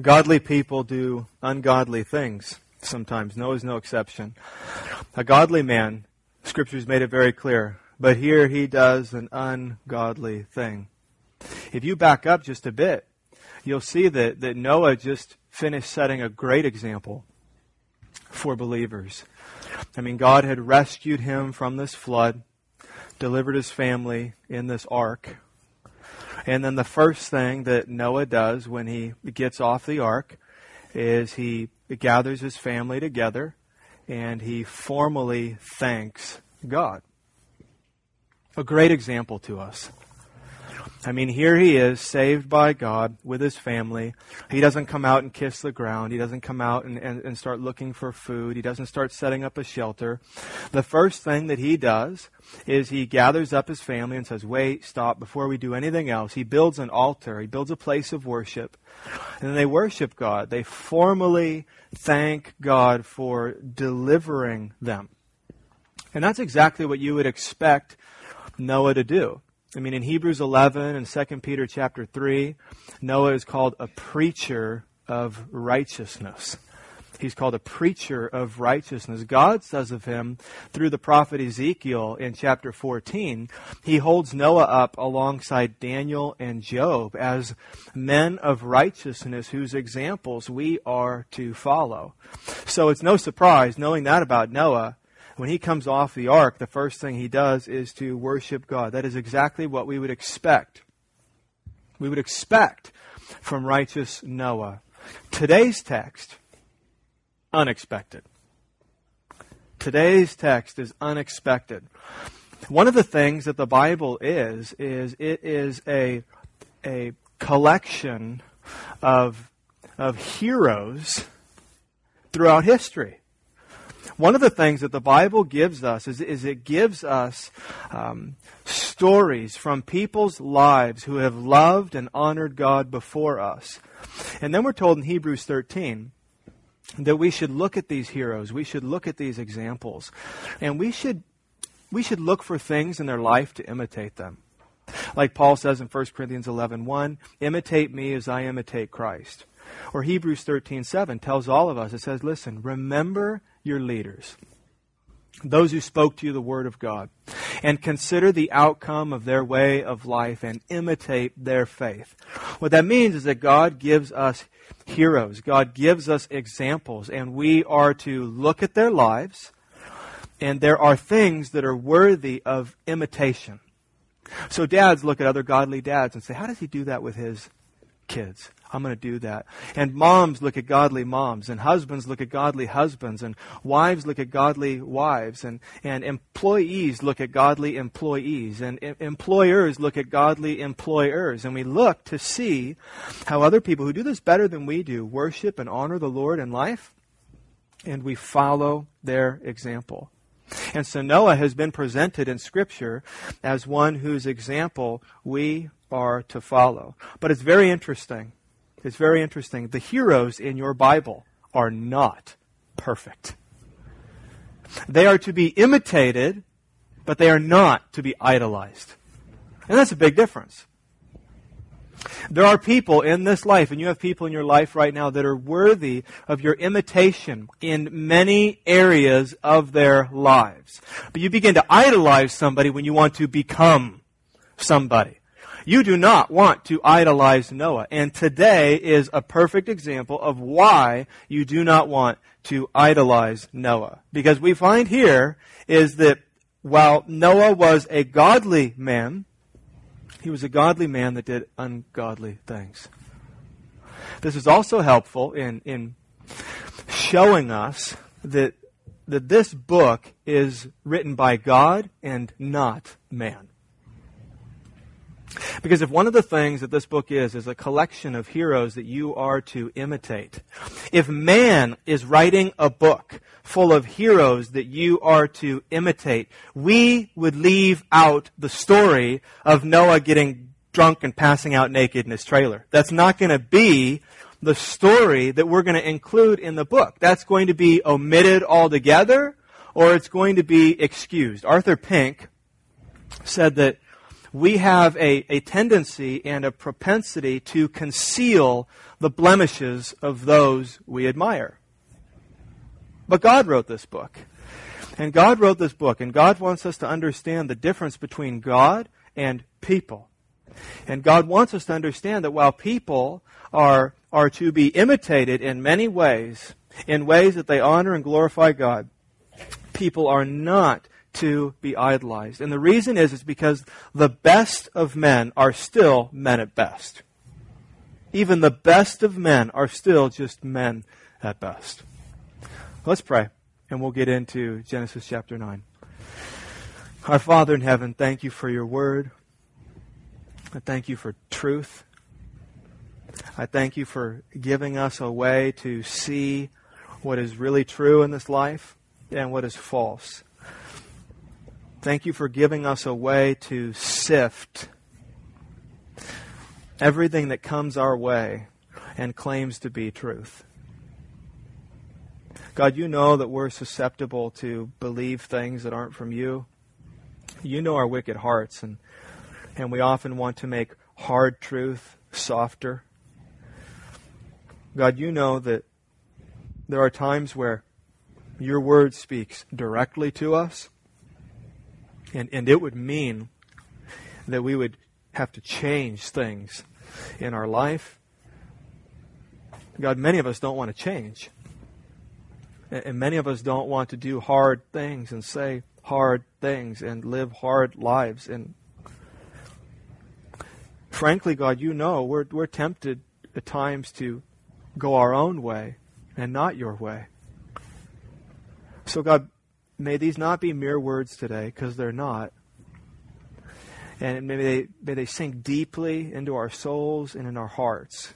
Godly people do ungodly things sometimes. Noah's no exception. A godly man, Scripture's made it very clear, but here he does an ungodly thing. If you back up just a bit, you'll see that, that Noah just finished setting a great example for believers. I mean, God had rescued him from this flood, delivered his family in this ark. And then the first thing that Noah does when he gets off the ark is he gathers his family together and he formally thanks God. A great example to us. I mean, here he is, saved by God with his family. He doesn't come out and kiss the ground. He doesn't come out and, and, and, start looking for food. He doesn't start setting up a shelter. The first thing that he does is he gathers up his family and says, Wait, stop, before we do anything else. He builds an altar, he builds a place of worship. And then they worship God. They formally thank God for delivering them. And that's exactly what you would expect Noah to do. I mean, in Hebrews 11 and 2 Peter chapter 3, Noah is called a preacher of righteousness. He's called a preacher of righteousness. God says of him through the prophet Ezekiel in chapter 14, he holds Noah up alongside Daniel and Job as men of righteousness whose examples we are to follow. So it's no surprise, knowing that about Noah, when he comes off the ark, the first thing he does is to worship God. That is exactly what we would expect. We would expect from righteous Noah. Today's text, unexpected. Today's text is unexpected. One of the things that the Bible is, is it is a, a collection of, of heroes throughout history. One of the things that the Bible gives us is, is it gives us um, stories from people's lives who have loved and honored God before us. And then we're told in Hebrews 13 that we should look at these heroes, we should look at these examples, and we should, we should look for things in their life to imitate them. Like Paul says in 1 Corinthians 11:1, imitate me as I imitate Christ. Or Hebrews 13:7 tells all of us it says, listen, remember your leaders, those who spoke to you the Word of God, and consider the outcome of their way of life and imitate their faith. What that means is that God gives us heroes, God gives us examples, and we are to look at their lives, and there are things that are worthy of imitation. So dads look at other godly dads and say, How does he do that with his kids? I'm going to do that. And moms look at godly moms, and husbands look at godly husbands, and wives look at godly wives, and, and employees look at godly employees, and em- employers look at godly employers. And we look to see how other people who do this better than we do worship and honor the Lord in life, and we follow their example. And so Noah has been presented in Scripture as one whose example we are to follow. But it's very interesting it's very interesting. The heroes in your Bible are not perfect. They are to be imitated, but they are not to be idolized. And that's a big difference. There are people in this life, and you have people in your life right now that are worthy of your imitation in many areas of their lives. But you begin to idolize somebody when you want to become somebody. You do not want to idolize Noah. And today is a perfect example of why you do not want to idolize Noah. Because we find here is that while Noah was a godly man, he was a godly man that did ungodly things. This is also helpful in, in showing us that, that this book is written by God and not man. Because if one of the things that this book is, is a collection of heroes that you are to imitate, if man is writing a book full of heroes that you are to imitate, we would leave out the story of Noah getting drunk and passing out naked in his trailer. That's not going to be the story that we're going to include in the book. That's going to be omitted altogether or it's going to be excused. Arthur Pink said that we have a, a tendency and a propensity to conceal the blemishes of those we admire. But God wrote this book. And God wrote this book, and God wants us to understand the difference between God and people. And God wants us to understand that while people are, are to be imitated in many ways, in ways that they honor and glorify God, people are not to be idolized. And the reason is, is because the best of men are still men at best. Even the best of men are still just men at best. Let's pray, and we'll get into Genesis chapter 9. Our Father in heaven, thank you for your word. I thank you for truth. I thank you for giving us a way to see what is really true in this life and what is false. Thank you for giving us a way to sift everything that comes our way and claims to be truth. God, you know that we're susceptible to believe things that aren't from you. You know our wicked hearts, and, and we often want to make hard truth softer. God, you know that there are times where your word speaks directly to us, and, and it would mean that we would have to change things in our life. God, many of us don't want to change. And many of us don't want to do hard things and say hard things and live hard lives. And frankly, God, you know we're, we're tempted at times to go our own way and not your way. So, God, may these not be mere words today, because they're not. And may they, may they sink deeply into our souls and in our hearts.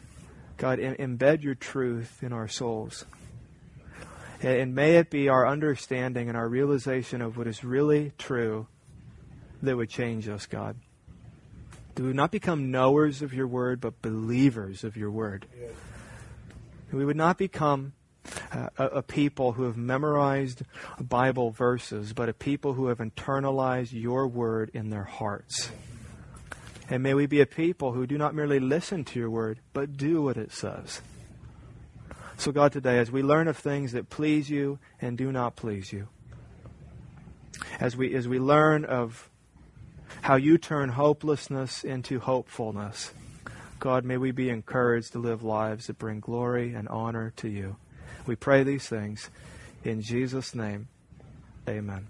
God, embed your truth in our souls. And may it be our understanding and our realization of what is really true that would change us, God. Do we not become knowers of your word, but believers of your word? Yes. We would not become uh, a, a, people who have memorized Bible verses, but a people who have internalized your word in their hearts. And may we be a people who do not merely listen to your word, but do what it says. So, God, today, as we learn of things that please you and do not please you, as we, as we learn of how you turn hopelessness into hopefulness, God, may we be encouraged to live lives that bring glory and honor to you. We pray these things in Jesus' name. Amen.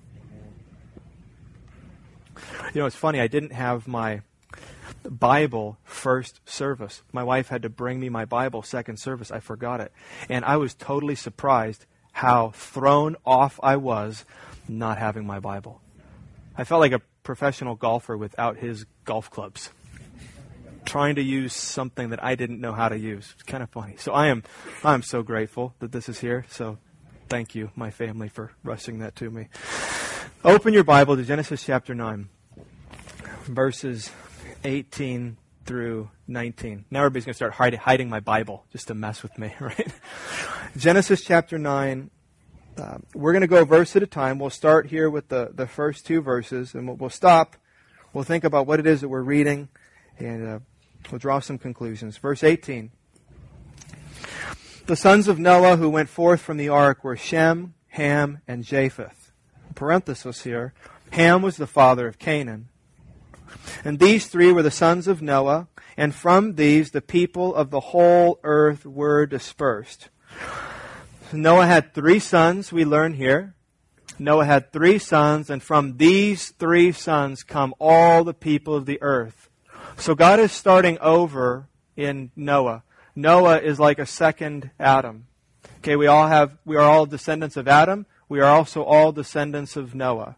You know, it's funny, I didn't have my Bible first service. My wife had to bring me my Bible second service. I forgot it. And I was totally surprised how thrown off I was not having my Bible. I felt like a professional golfer without his golf clubs. Trying to use something that I didn't know how to use. It's kind of funny. So I am I am so grateful that this is here. So thank you, my family, for rushing that to me. Open your Bible to Genesis chapter 9, verses 18 through 19. Now everybody's going to start hide, hiding my Bible just to mess with me, right? Genesis chapter 9. Uh, we're going to go verse at a time. We'll start here with the, the first two verses, and we'll, we'll stop. We'll think about what it is that we're reading, and uh, we'll draw some conclusions. Verse 18. The sons of Noah who went forth from the ark were Shem, Ham, and Japheth. Parenthesis here. Ham was the father of Canaan. And these three were the sons of Noah, and from these the people of the whole earth were dispersed. Noah had three sons, we learn here. Noah had three sons, and from these three sons come all the people of the earth. So God is starting over in Noah. Noah is like a second Adam. Okay, we all have, we are all descendants of Adam. We are also all descendants of Noah.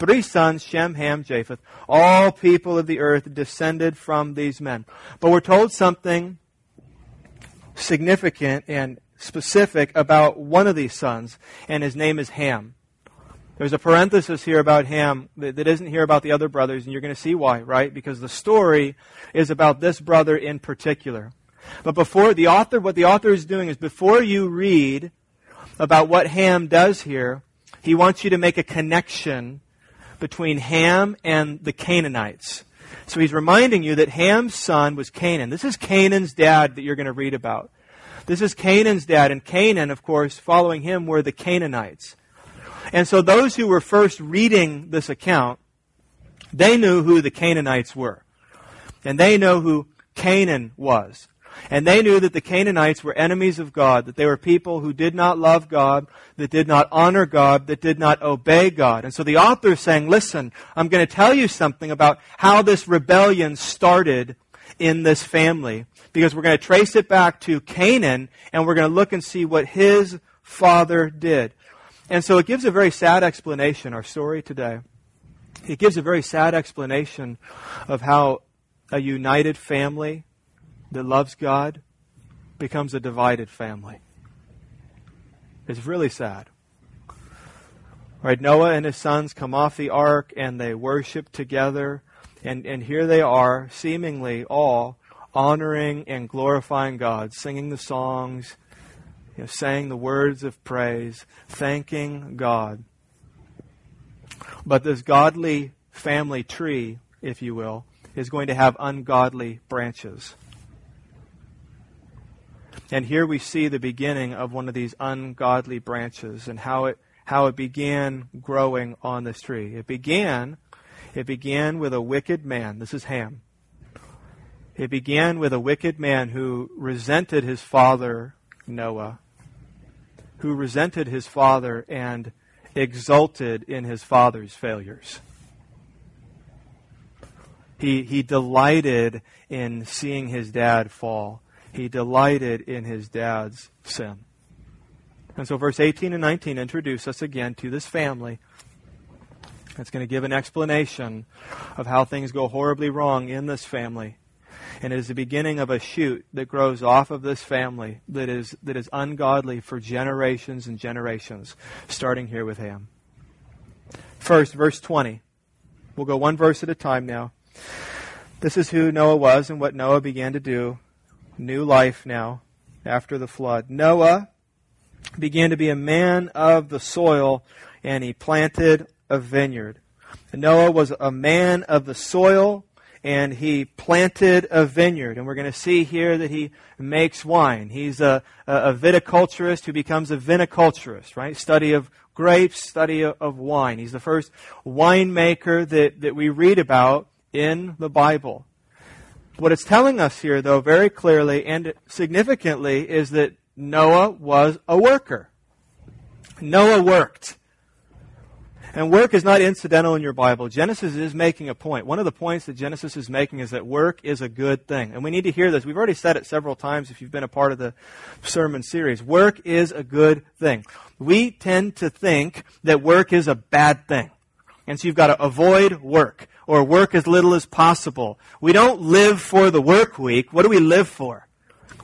Three sons, Shem, Ham, Japheth. All people of the earth descended from these men. But we're told something significant and specific about one of these sons, and his name is Ham. There's a parenthesis here about Ham that, that isn't here about the other brothers, and you're going to see why, right? Because the story is about this brother in particular. But before the author, what the author is doing is before you read about what Ham does here, he wants you to make a connection between Ham and the Canaanites. So he's reminding you that Ham's son was Canaan. This is Canaan's dad that you're going to read about. This is Canaan's dad, and Canaan, of course, following him were the Canaanites. And so those who were first reading this account, they knew who the Canaanites were. And they know who Canaan was. And they knew that the Canaanites were enemies of God, that they were people who did not love God, that did not honor God, that did not obey God. And so the author is saying, listen, I'm going to tell you something about how this rebellion started in this family, because we're going to trace it back to Canaan, and we're going to look and see what his father did. And so it gives a very sad explanation, our story today. It gives a very sad explanation of how a united family that loves God becomes a divided family. It's really sad. Right, Noah and his sons come off the ark and they worship together. And, and here they are, seemingly all honoring and glorifying God, singing the songs, you know, saying the words of praise, thanking God. But this godly family tree, if you will, is going to have ungodly branches. And here we see the beginning of one of these ungodly branches and how it, how it began growing on this tree. It began, it began with a wicked man. This is Ham. It began with a wicked man who resented his father, Noah, who resented his father and exulted in his father's failures. He, he delighted in seeing his dad fall. He delighted in his dad's sin. And so, verse 18 and 19 introduce us again to this family. It's going to give an explanation of how things go horribly wrong in this family. And it is the beginning of a shoot that grows off of this family that is, that is ungodly for generations and generations, starting here with Ham. First, verse 20. We'll go one verse at a time now. This is who Noah was and what Noah began to do. New life now after the flood. Noah began to be a man of the soil and he planted a vineyard. Noah was a man of the soil and he planted a vineyard. And we're going to see here that he makes wine. He's a, a, viticulturist who becomes a viniculturist, right? Study of grapes, study of, wine. He's the first winemaker that, that we read about in the Bible. What it's telling us here, though, very clearly and significantly, is that Noah was a worker. Noah worked. And work is not incidental in your Bible. Genesis is making a point. One of the points that Genesis is making is that work is a good thing. And we need to hear this. We've already said it several times if you've been a part of the sermon series. Work is a good thing. We tend to think that work is a bad thing. And so you've got to avoid work or work as little as possible. We don't live for the work week. What do we live for?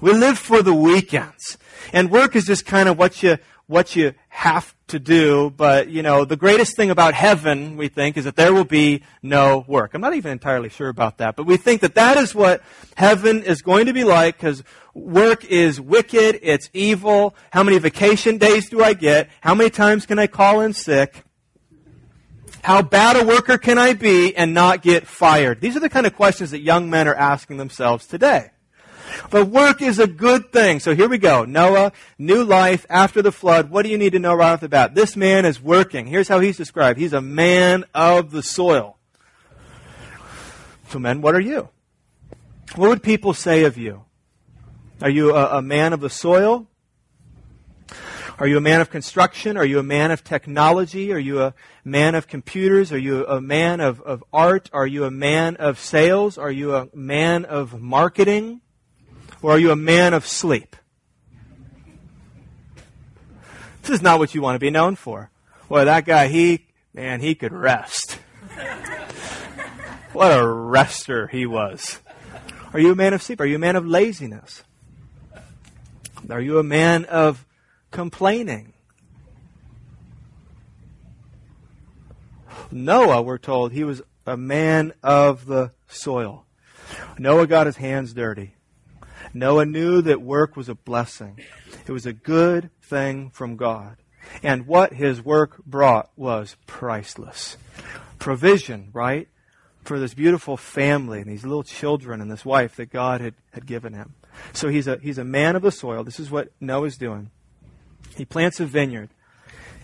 We live for the weekends. And work is just kind of what you, what you have to do. But, you know, the greatest thing about heaven, we think, is that there will be no work. I'm not even entirely sure about that. But we think that that is what heaven is going to be like because work is wicked. It's evil. How many vacation days do I get? How many times can I call in sick? How bad a worker can I be and not get fired? These are the kind of questions that young men are asking themselves today. But work is a good thing. So here we go. Noah, new life after the flood. What do you need to know right off the bat? This man is working. Here's how he's described. He's a man of the soil. So men, what are you? What would people say of you? Are you a, a man of the soil? Are you a man of construction? Are you a man of technology? Are you a man of computers? Are you a man of, of art? Are you a man of sales? Are you a man of marketing? Or are you a man of sleep? This is not what you want to be known for. Well, that guy, he, man, he could rest. what a rester he was. Are you a man of sleep? Are you a man of laziness? Are you a man of complaining. Noah, we're told, he was a man of the soil. Noah got his hands dirty. Noah knew that work was a blessing. It was a good thing from God. And what his work brought was priceless. Provision, right? for this beautiful family and these little children and this wife that God had, had given him. So he's a, he's a man of the soil. This is what Noah's doing. He plants a vineyard,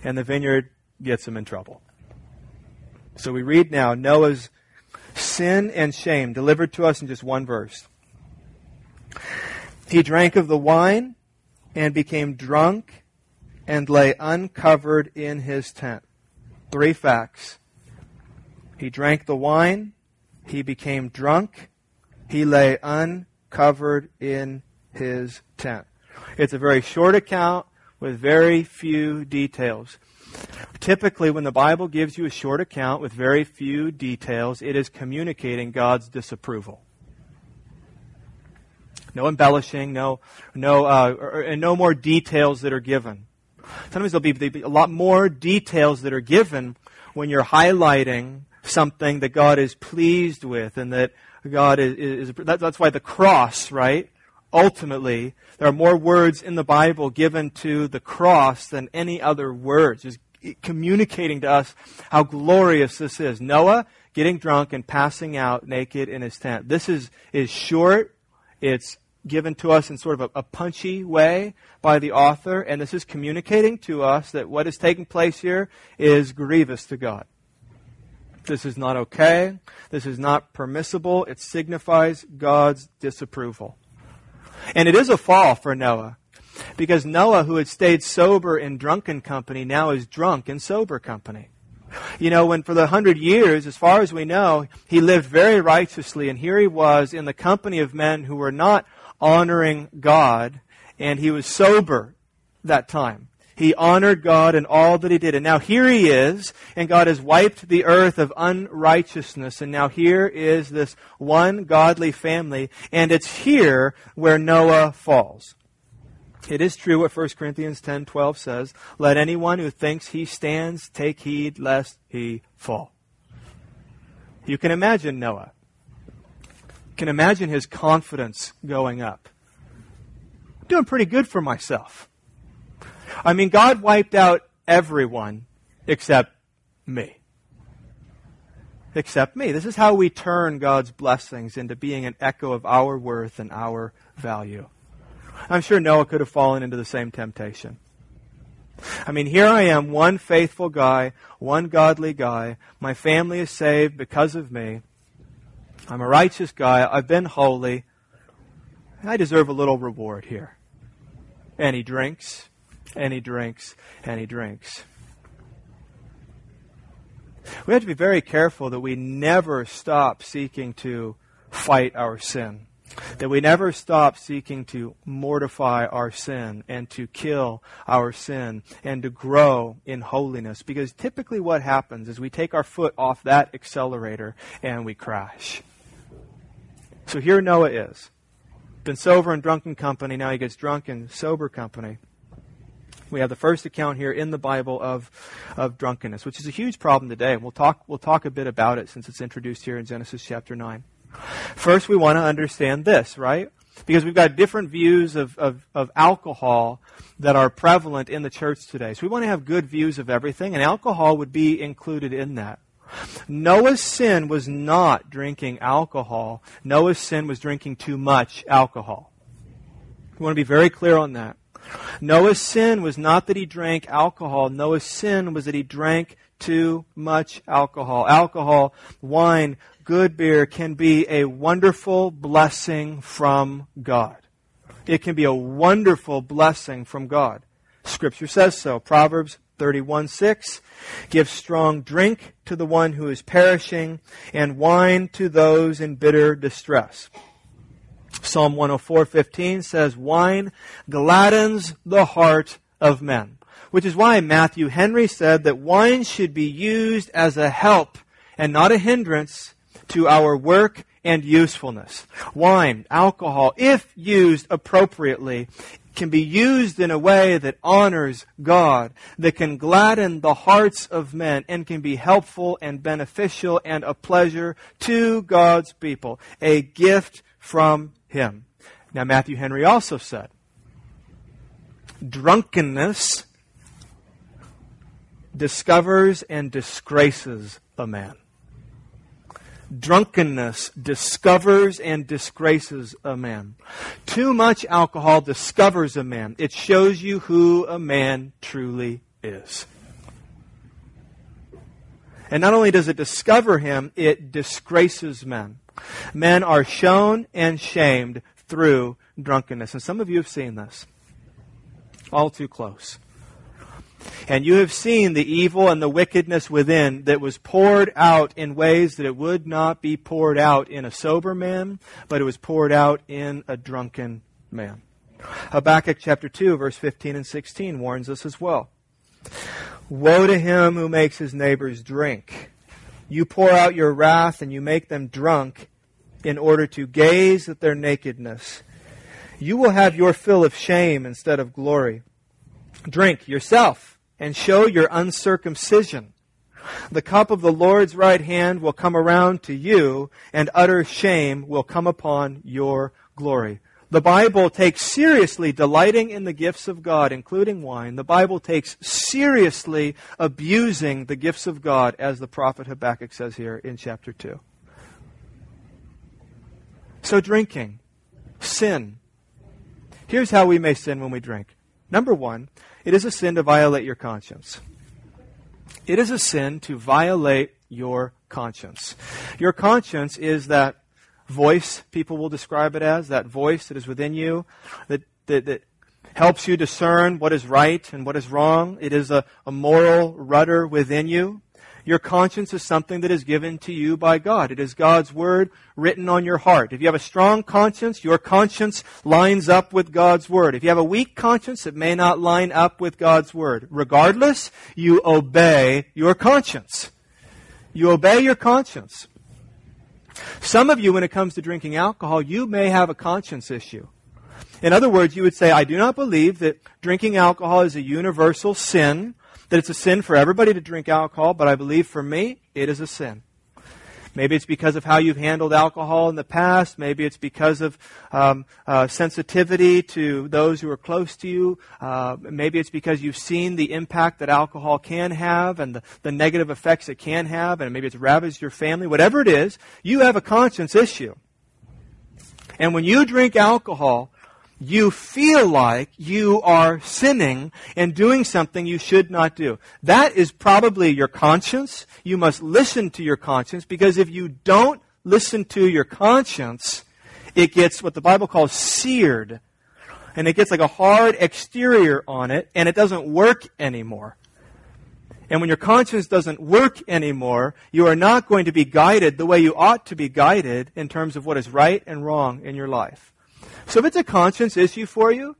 and the vineyard gets him in trouble. So we read now Noah's sin and shame delivered to us in just one verse. He drank of the wine and became drunk and lay uncovered in his tent. Three facts. He drank the wine, he became drunk, he lay uncovered in his tent. It's a very short account with very few details. Typically, when the Bible gives you a short account with very few details, it is communicating God's disapproval. No embellishing, no, no, uh, and no more details that are given. Sometimes there'll be, there'll be a lot more details that are given when you're highlighting something that God is pleased with and that God is, is that's why the cross, right? Ultimately, there are more words in the Bible given to the cross than any other words, just communicating to us how glorious this is. Noah getting drunk and passing out naked in his tent. This is, is short. It's given to us in sort of a, a, punchy way by the author, and this is communicating to us that what is taking place here is grievous to God. This is not okay. This is not permissible. It signifies God's disapproval. And it is a fall for Noah. Because Noah, who had stayed sober in drunken company, now is drunk in sober company. You know, when for the hundred years, as far as we know, he lived very righteously, and here he was in the company of men who were not honoring God, and he was sober that time. He honored God in all that he did. And now here he is, and God has wiped the earth of unrighteousness. And now here is this one godly family, and it's here where Noah falls. It is true what 1 Corinthians 10:12 says, "Let anyone who thinks he stands take heed lest he fall." You can imagine Noah. Can imagine his confidence going up. I'm doing pretty good for myself. I mean, God wiped out everyone except me. Except me. This is how we turn God's blessings into being an echo of our worth and our value. I'm sure Noah could have fallen into the same temptation. I mean, here I am, one faithful guy, one godly guy. My family is saved because of me. I'm a righteous guy. I've been holy. I deserve a little reward here. And he drinks and he drinks and he drinks. We have to be very careful that we never stop seeking to fight our sin. That we never stop seeking to mortify our sin and to kill our sin and to grow in holiness. Because typically what happens is we take our foot off that accelerator and we crash. So here Noah is. Been sober and drunken company, now he gets drunk in sober company. We have the first account here in the Bible of, of drunkenness, which is a huge problem today. We'll talk, we'll talk a bit about it since it's introduced here in Genesis chapter 9. First, we want to understand this, right? Because we've got different views of, of, of alcohol that are prevalent in the church today. So we want to have good views of everything, and alcohol would be included in that. Noah's sin was not drinking alcohol. Noah's sin was drinking too much alcohol. We want to be very clear on that. Noah's sin was not that he drank alcohol. Noah's sin was that he drank too much alcohol. Alcohol, wine, good beer can be a wonderful blessing from God. It can be a wonderful blessing from God. Scripture says so. Proverbs 31 6. Give strong drink to the one who is perishing, and wine to those in bitter distress. Psalm 104:15 says, "Wine gladdens the heart of men." Which is why Matthew Henry said that wine should be used as a help and not a hindrance to our work and usefulness. Wine, alcohol, if used appropriately, can be used in a way that honors God, that can gladden the hearts of men, and can be helpful and beneficial and a pleasure to God's people. A gift from him. Now, Matthew Henry also said, drunkenness discovers and disgraces a man. Drunkenness discovers and disgraces a man. Too much alcohol discovers a man. It shows you who a man truly is. And not only does it discover him, it disgraces men. Men are shown and shamed through drunkenness. And some of you have seen this all too close. And you have seen the evil and the wickedness within that was poured out in ways that it would not be poured out in a sober man, but it was poured out in a drunken man. Habakkuk chapter 2, verse 15 and 16 warns us as well. Woe to him who makes his neighbors drink. You pour out your wrath and you make them drunk in order to gaze at their nakedness. You will have your fill of shame instead of glory. Drink yourself and show your uncircumcision. The cup of the Lord's right hand will come around to you, and utter shame will come upon your glory. The Bible takes seriously delighting in the gifts of God, including wine. The Bible takes seriously abusing the gifts of God, as the prophet Habakkuk says here in chapter 2. So, drinking, sin. Here's how we may sin when we drink. Number one, it is a sin to violate your conscience. It is a sin to violate your conscience. Your conscience is that voice, people will describe it as, that voice that is within you, that, that, that helps you discern what is right and what is wrong. It is a, a moral rudder within you. Your conscience is something that is given to you by God. It is God's Word written on your heart. If you have a strong conscience, your conscience lines up with God's Word. If you have a weak conscience, it may not line up with God's Word. Regardless, you obey your conscience. You obey your conscience. Some of you, when it comes to drinking alcohol, you may have a conscience issue. In other words, you would say, I do not believe that drinking alcohol is a universal sin, that it's a sin for everybody to drink alcohol, but I believe for me, it is a sin. Maybe it's because of how you've handled alcohol in the past. Maybe it's because of um, uh, sensitivity to those who are close to you. Uh, maybe it's because you've seen the impact that alcohol can have and the, the negative effects it can have, and maybe it's ravaged your family. Whatever it is, you have a conscience issue. And when you drink alcohol, you feel like you are sinning and doing something you should not do. That is probably your conscience. You must listen to your conscience because if you don't listen to your conscience, it gets what the Bible calls seared. And it gets like a hard exterior on it and it doesn't work anymore. And when your conscience doesn't work anymore, you are not going to be guided the way you ought to be guided in terms of what is right and wrong in your life. So if it's a conscience issue for you,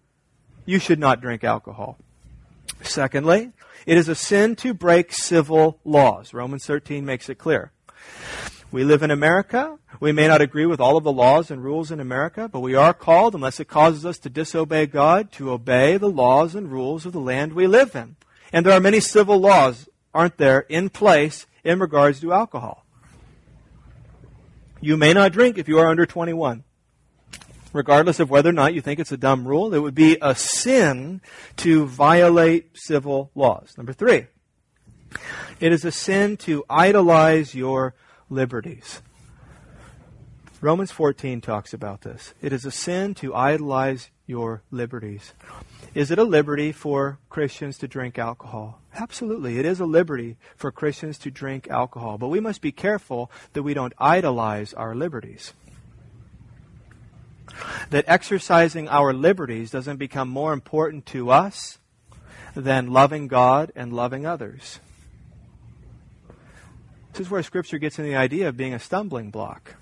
you should not drink alcohol. Secondly, it is a sin to break civil laws. Romans 13 makes it clear. We live in America. We may not agree with all of the laws and rules in America, but we are called, unless it causes us to disobey God, to obey the laws and rules of the land we live in. And there are many civil laws, aren't there, in place in regards to alcohol. You may not drink if you are under 21 regardless of whether or not you think it's a dumb rule, it would be a sin to violate civil laws. Number three, it is a sin to idolize your liberties. Romans 14 talks about this. It is a sin to idolize your liberties. Is it a liberty for Christians to drink alcohol? Absolutely. It is a liberty for Christians to drink alcohol. But we must be careful that we don't idolize our liberties that exercising our liberties doesn't become more important to us than loving God and loving others. This is where Scripture gets in the idea of being a stumbling block.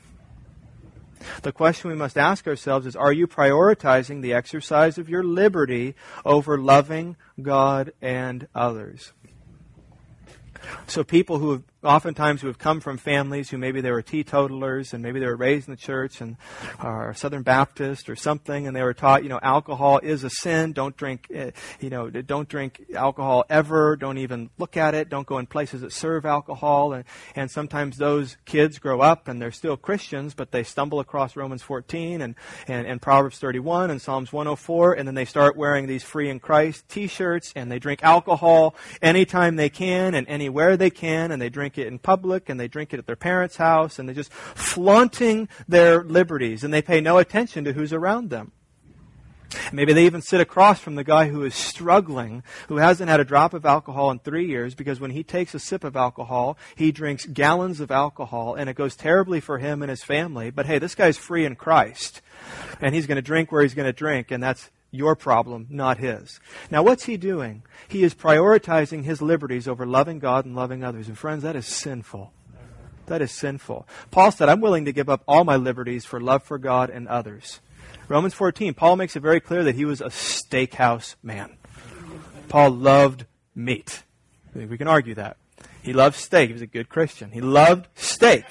The question we must ask ourselves is Are you prioritizing the exercise of your liberty over loving God and others? So, people who have oftentimes who have come from families who maybe they were teetotalers and maybe they were raised in the church and are Southern Baptist or something, and they were taught, you know, alcohol is a sin. Don't drink, eh, you know, don't drink alcohol ever. Don't even look at it. Don't go in places that serve alcohol. And, and sometimes those kids grow up and they're still Christians, but they stumble across Romans 14 and, and, and Proverbs 31 and Psalms 104, and then they start wearing these free in Christ t-shirts and they drink alcohol anytime they can and anywhere they can, and they drink drink it in public and they drink it at their parents' house and they're just flaunting their liberties and they pay no attention to who's around them. Maybe they even sit across from the guy who is struggling, who hasn't had a drop of alcohol in three years, because when he takes a sip of alcohol, he drinks gallons of alcohol, and it goes terribly for him and his family. But hey, this guy's free in Christ, and he's going to drink where he's going to drink, and that's your problem, not his. Now, what's he doing? He is prioritizing his liberties over loving God and loving others. And friends, that is sinful. That is sinful. Paul said, I'm willing to give up all my liberties for love for God and others. Romans 14, Paul makes it very clear that he was a steakhouse man. Paul loved meat. We can argue that. He loved steak. He was a good Christian. He loved steak.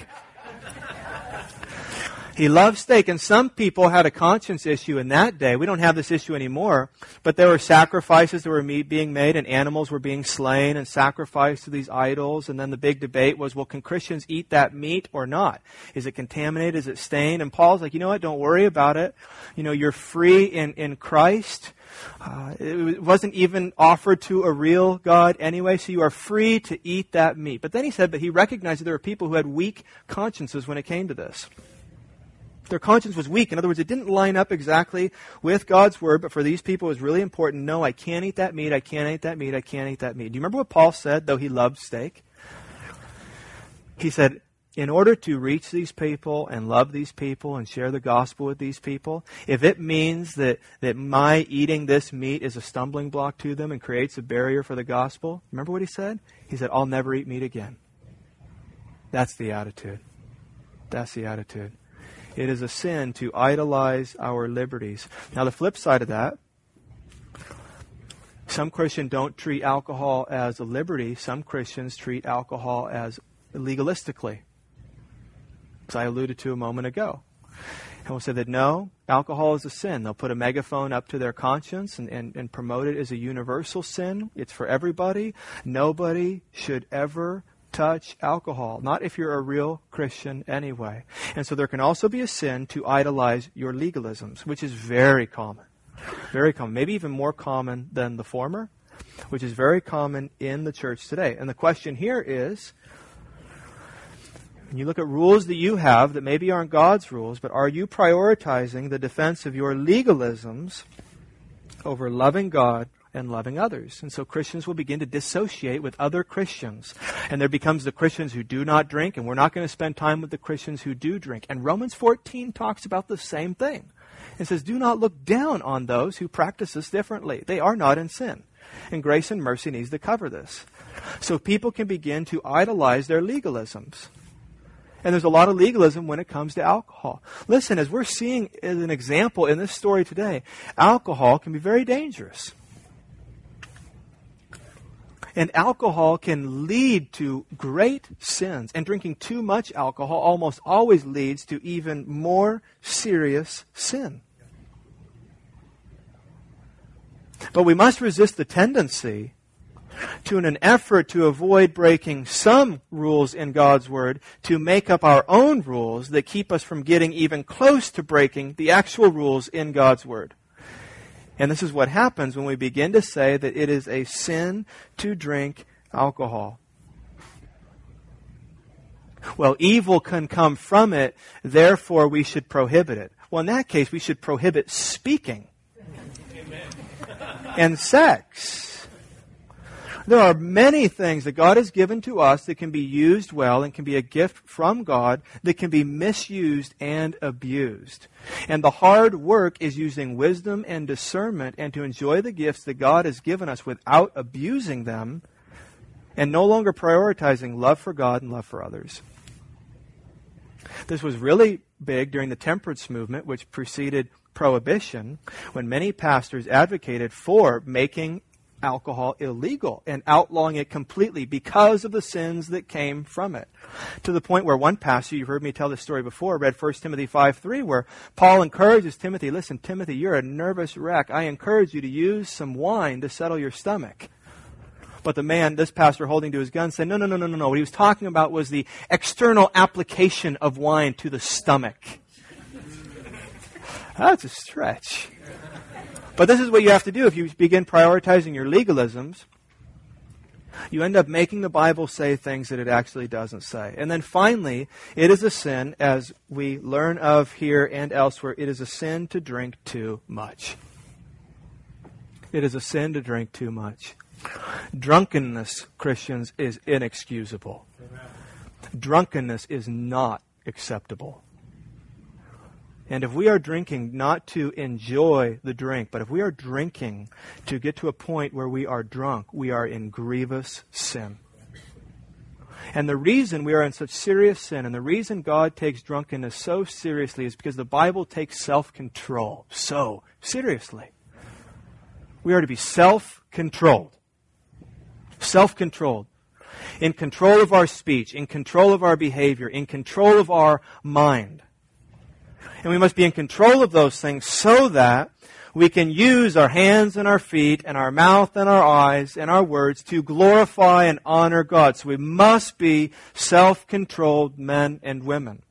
He loved steak, and some people had a conscience issue in that day. We don't have this issue anymore, but there were sacrifices that were meat being made, and animals were being slain and sacrificed to these idols. And then the big debate was, well, can Christians eat that meat or not? Is it contaminated? Is it stained? And Paul's like, you know what? Don't worry about it. You know, you're free in, in Christ. Uh, it wasn't even offered to a real God anyway, so you are free to eat that meat. But then he said, but he recognized that there were people who had weak consciences when it came to this. Their conscience was weak. In other words, it didn't line up exactly with God's word, but for these people it was really important. No, I can't eat that meat. I can't eat that meat. I can't eat that meat. Do you remember what Paul said, though he loved steak? He said, in order to reach these people and love these people and share the gospel with these people, if it means that, that my eating this meat is a stumbling block to them and creates a barrier for the gospel, remember what he said? He said, I'll never eat meat again. That's the attitude. That's the attitude. It is a sin to idolize our liberties. Now, the flip side of that, some Christians don't treat alcohol as a liberty. Some Christians treat alcohol as legalistically, as I alluded to a moment ago. And will say that no, alcohol is a sin. They'll put a megaphone up to their conscience and, and, and promote it as a universal sin. It's for everybody. Nobody should ever touch alcohol. Not if you're a real Christian anyway. And so there can also be a sin to idolize your legalisms, which is very common. Very common. Maybe even more common than the former, which is very common in the church today. And the question here is when you look at rules that you have that maybe aren't God's rules, but are you prioritizing the defense of your legalisms over loving God and loving others. And so Christians will begin to dissociate with other Christians. And there becomes the Christians who do not drink, and we're not going to spend time with the Christians who do drink. And Romans 14 talks about the same thing. It says, Do not look down on those who practice this differently. They are not in sin. And grace and mercy needs to cover this. So people can begin to idolize their legalisms. And there's a lot of legalism when it comes to alcohol. Listen, as we're seeing as an example in this story today, alcohol can be very dangerous. And alcohol can lead to great sins. And drinking too much alcohol almost always leads to even more serious sin. But we must resist the tendency to, in an effort to avoid breaking some rules in God's Word, to make up our own rules that keep us from getting even close to breaking the actual rules in God's Word. And this is what happens when we begin to say that it is a sin to drink alcohol. Well, evil can come from it, therefore we should prohibit it. Well, in that case, we should prohibit speaking and sex there are many things that God has given to us that can be used well and can be a gift from God that can be misused and abused. And the hard work is using wisdom and discernment and to enjoy the gifts that God has given us without abusing them and no longer prioritizing love for God and love for others. This was really big during the temperance movement, which preceded prohibition, when many pastors advocated for making alcohol illegal and outlawing it completely because of the sins that came from it. To the point where one pastor, you've heard me tell this story before, read 1 Timothy 5 3, where Paul encourages Timothy, listen, Timothy, you're a nervous wreck. I encourage you to use some wine to settle your stomach. But the man, this pastor holding to his gun, said, no, no, no, no, no, no. What he was talking about was the external application of wine to the stomach. That's a stretch. But this is what you have to do if you begin prioritizing your legalisms. You end up making the Bible say things that it actually doesn't say. And then finally, it is a sin, as we learn of here and elsewhere, it is a sin to drink too much. It is a sin to drink too much. Drunkenness, Christians, is inexcusable. Drunkenness is not acceptable. And if we are drinking not to enjoy the drink, but if we are drinking to get to a point where we are drunk, we are in grievous sin. And the reason we are in such serious sin and the reason God takes drunkenness so seriously is because the Bible takes self control so seriously. We are to be self controlled. Self controlled. In control of our speech, in control of our behavior, in control of our mind. And we must be in control of those things so that we can use our hands and our feet and our mouth and our eyes and our words to glorify and honor God. So we must be self-controlled men and women.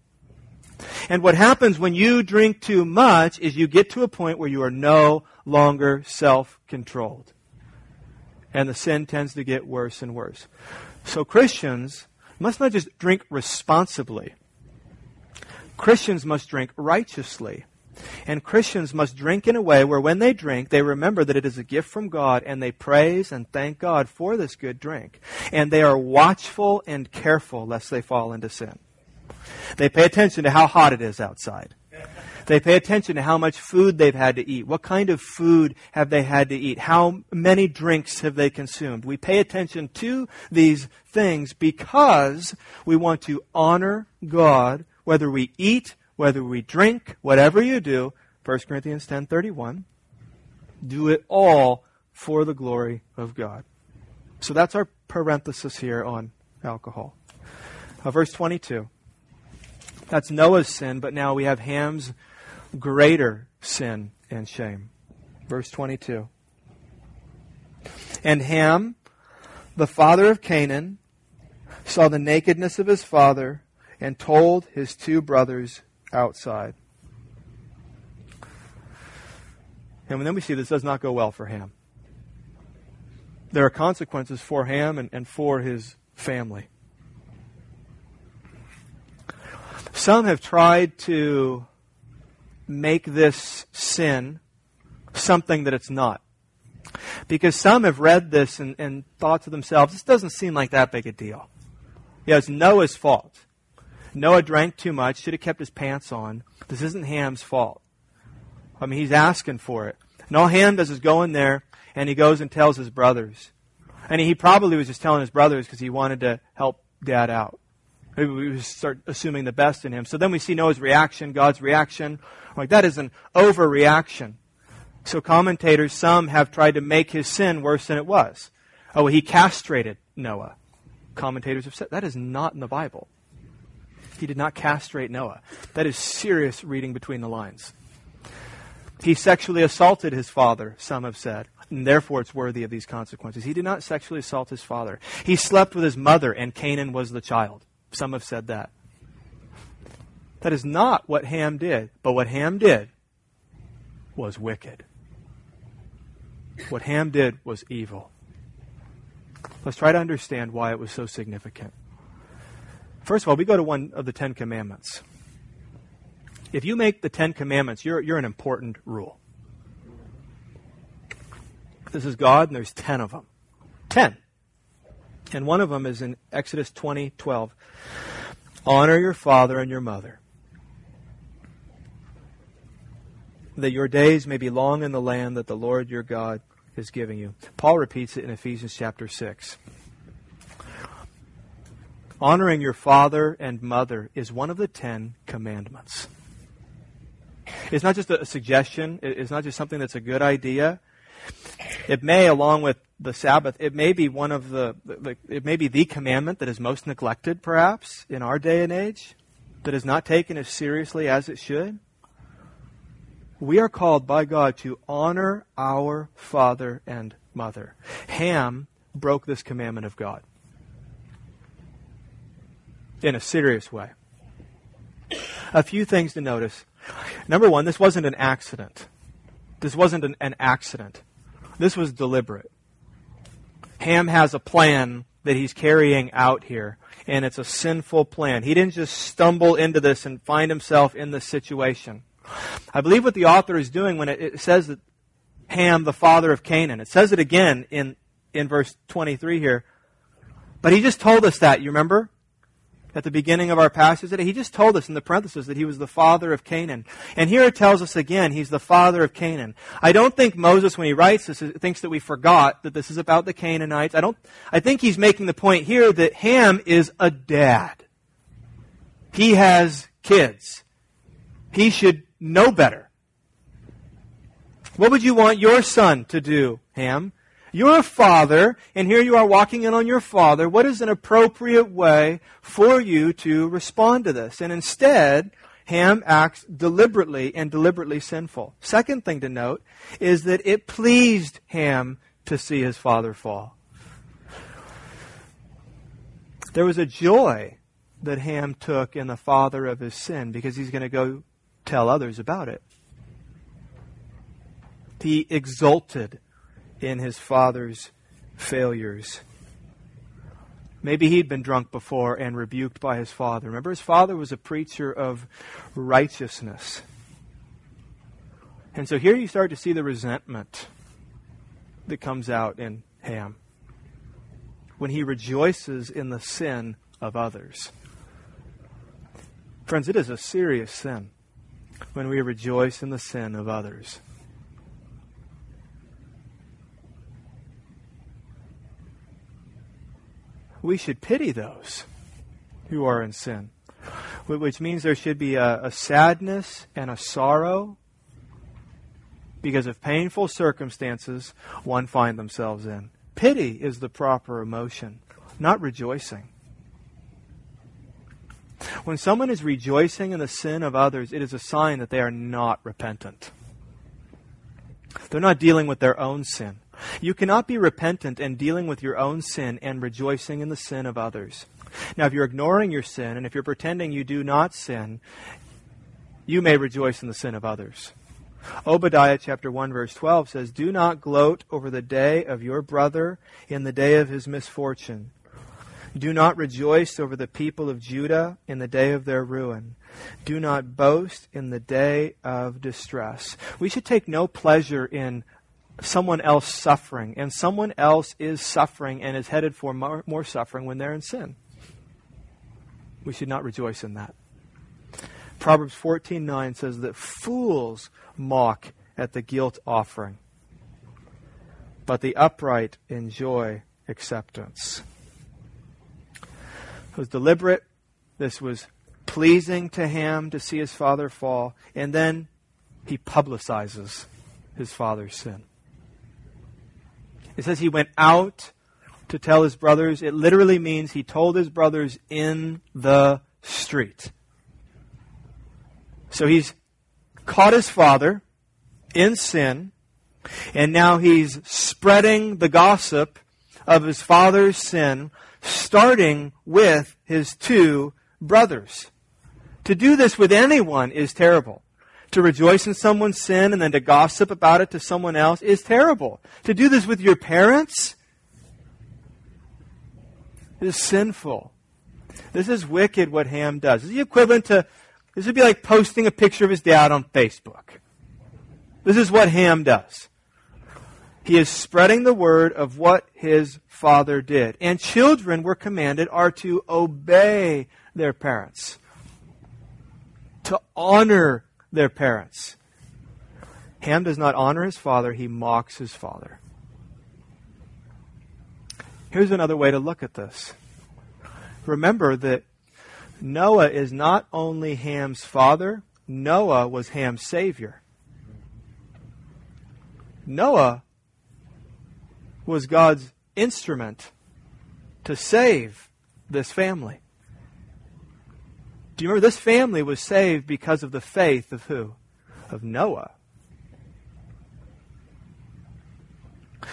And what happens when you drink too much is you get to a point where you are no longer self-controlled. And the sin tends to get worse and worse. So Christians must not just drink responsibly, Christians must drink righteously. And Christians must drink in a way where when they drink, they remember that it is a gift from God and they praise and thank God for this good drink. And they are watchful and careful lest they fall into sin. They pay attention to how hot it is outside. They pay attention to how much food they've had to eat. What kind of food have they had to eat? How many drinks have they consumed? We pay attention to these things because we want to honor God whether we eat, whether we drink, whatever you do, 1 Corinthians 10:31, do it all for the glory of God. So that's our parenthesis here on alcohol. Uh, verse 22. That's Noah's sin, but now we have Ham's greater sin and shame. Verse 22. And Ham, the father of Canaan, saw the nakedness of his father and told his two brothers outside. And then we see this does not go well for Ham. There are consequences for Ham and, and for his family. Some have tried to make this sin something that it's not. Because some have read this and, and thought to themselves, this doesn't seem like that big a deal. Yeah, it's Noah's fault. Noah drank too much, should have kept his pants on. This isn't Ham's fault. I mean, he's asking for it. And all Ham does is go in there and he goes and tells his brothers. And he probably was just telling his brothers because he wanted to help dad out. Maybe we start assuming the best in him. So then we see Noah's reaction, God's reaction. Like, that is an overreaction. So commentators, some have tried to make his sin worse than it was. Oh, he castrated Noah. Commentators have said that is not in the Bible. He did not castrate Noah. That is serious reading between the lines. He sexually assaulted his father, some have said, and therefore it's worthy of these consequences. He did not sexually assault his father. He slept with his mother, and Canaan was the child. Some have said that. That is not what Ham did, but what Ham did was wicked. What Ham did was evil. Let's try to understand why it was so significant. First of all, we go to one of the Ten Commandments. If you make the Ten Commandments, you're, you're an important rule. This is God, and there's ten of them. Ten. And one of them is in Exodus 20, 12. Honor your father and your mother, that your days may be long in the land that the Lord your God is giving you. Paul repeats it in Ephesians chapter 6. Honoring your father and mother is one of the Ten Commandments. It's not just a suggestion, it's not just something that's a good idea. It may, along with the Sabbath, it may be one of the, the, it may be the commandment that is most neglected, perhaps, in our day and age, that is not taken as seriously as it should. We are called by God to honor our father and mother. Ham broke this commandment of God in a serious way. A few things to notice. Number one, this wasn't an accident. This wasn't an, an accident. This was deliberate. Ham has a plan that he's carrying out here, and it's a sinful plan. He didn't just stumble into this and find himself in this situation. I believe what the author is doing when it, it says that Ham, the father of Canaan, it says it again in, in verse 23 here. But he just told us that, you remember? At the beginning of our passage today. He just told us in the parenthesis that he was the father of Canaan. And here it tells us again, he's the father of Canaan. I don't think Moses, when he writes this, thinks that we forgot that this is about the Canaanites. I don't, I think he's making the point here that Ham is a dad. He has kids. He should know better. What would you want your son to do, Ham? You're a father, and here you are walking in on your father. What is an appropriate way for you to respond to this? And instead, Ham acts deliberately and deliberately sinful. Second thing to note is that it pleased Ham to see his father fall. There was a joy that Ham took in the father of his sin because he's going to go tell others about it. He exulted in his father's failures. Maybe he'd been drunk before and rebuked by his father. Remember, his father was a preacher of righteousness. And so here you start to see the resentment that comes out in Ham when he rejoices in the sin of others. Friends, it is a serious sin when we rejoice in the sin of others. We should pity those who are in sin, which means there should be a, a sadness and a sorrow because of painful circumstances one find themselves in. Pity is the proper emotion, not rejoicing. When someone is rejoicing in the sin of others, it is a sign that they are not repentant. They're not dealing with their own sin. You cannot be repentant and dealing with your own sin and rejoicing in the sin of others. Now, if you're ignoring your sin and if you're pretending you do not sin, you may rejoice in the sin of others. Obadiah chapter 1 verse 12 says, Do not gloat over the day of your brother in the day of his misfortune. Do not rejoice over the people of Judah in the day of their ruin. Do not boast in the day of distress. We should take no pleasure in someone else suffering, and someone else is suffering and is headed for more, more suffering when they're in sin. We should not rejoice in that. Proverbs 14:9 says that fools mock at the guilt offering, but the upright enjoy acceptance. It was deliberate. This was pleasing to him to see his father fall, and then he publicizes his father's sin. It says he went out to tell his brothers. It literally means he told his brothers in the street. So he's caught his father in sin, and now he's spreading the gossip of his father's sin, starting with his two brothers. To do this with anyone is terrible. To rejoice in someone's sin and then to gossip about it to someone else is terrible. To do this with your parents is sinful. This is wicked what Ham does. This is the equivalent to, this would be like posting a picture of his dad on Facebook. This is what Ham does. He is spreading the word of what his father did. And children were commanded are to obey their parents, to honor their parents. Ham does not honor his father, he mocks his father. Here's another way to look at this. Remember that Noah is not only Ham's father, Noah was Ham's savior. Noah was God's instrument to save this family. Do you remember this family was saved because of the faith of who? Of Noah.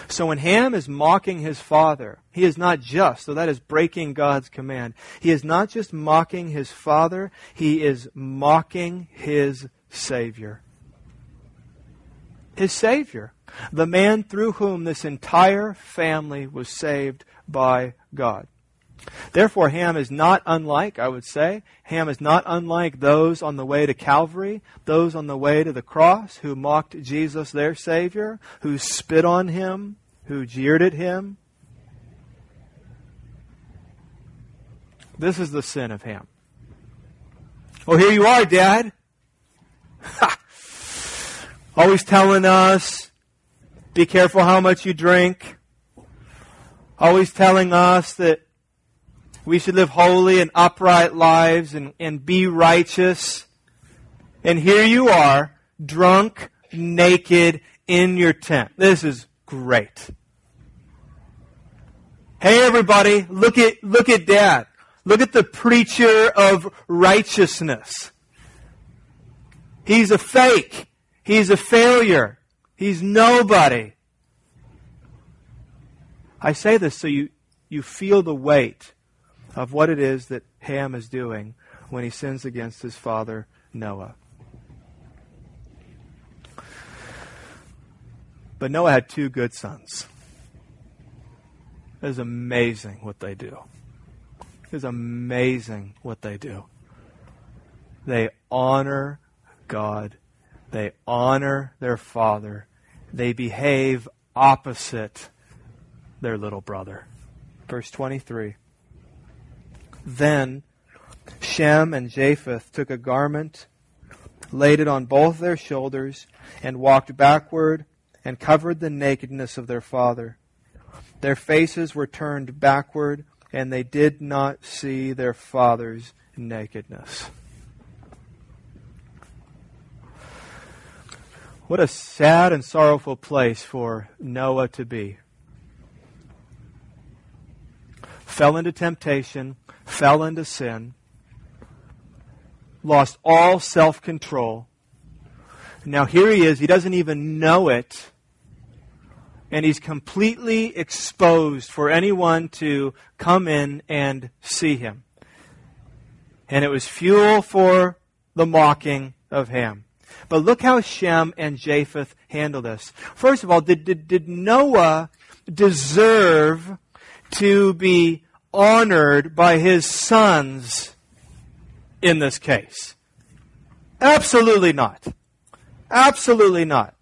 So when Ham is mocking his father, he is not just, so that is breaking God's command. He is not just mocking his father, he is mocking his Savior. his Savior, the man through whom this entire family was saved by God. Therefore, Ham is not unlike, I would say, Ham is not unlike those on the way to Calvary, those on the way to the cross who mocked Jesus, their Savior, who spit on him, who jeered at him. This is the sin of Ham. Well, here you are, Dad. Always telling us, be careful how much you drink. Always telling us that we should live holy and upright lives and, and be righteous. And here you are, drunk, naked, in your tent. This is great. Hey everybody, look at, look at dad. Look at the preacher of righteousness. He's a fake. He's a failure. He's nobody. I say this so you, you feel the weight of what it is that Ham is doing when he sins against his father Noah. But Noah had two good sons. It is amazing what they do. It is amazing what they do. They honor God. They honor their father. They behave opposite their little brother. Verse 23. Then Shem and Japheth took a garment, laid it on both their shoulders, and walked backward and covered the nakedness of their father. Their faces were turned backward, and they did not see their father's nakedness. What a sad and sorrowful place for Noah to be. Fell into temptation, fell into sin, lost all self control. Now here he is, he doesn't even know it, and he's completely exposed for anyone to come in and see him. And it was fuel for the mocking of Ham. But look how Shem and Japheth handle this. First of all, did, did, did Noah deserve to be honored by his sons in this case? Absolutely not. Absolutely not.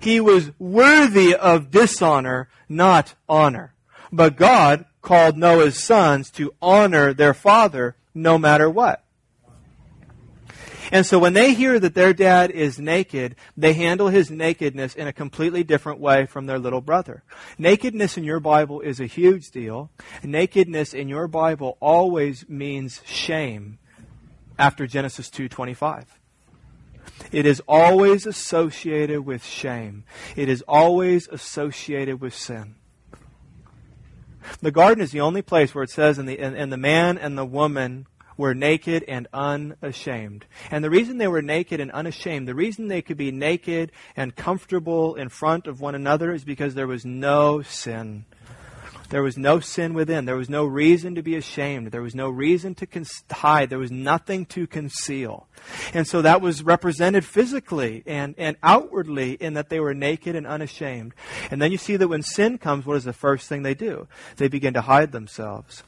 He was worthy of dishonor, not honor. But God called Noah's sons to honor their father no matter what. And so when they hear that their dad is naked, they handle his nakedness in a completely different way from their little brother. Nakedness in your Bible is a huge deal. Nakedness in your Bible always means shame after Genesis 2:25. It is always associated with shame. It is always associated with sin. The garden is the only place where it says, and the, and, and the man and the woman were naked and unashamed. And the reason they were naked and unashamed, the reason they could be naked and comfortable in front of one another is because there was no sin. There was no sin within. There was no reason to be ashamed. There was no reason to hide. There was nothing to conceal. And so that was represented physically and, and outwardly in that they were naked and unashamed. And then you see that when sin comes, what is the first thing they do? They begin to hide themselves.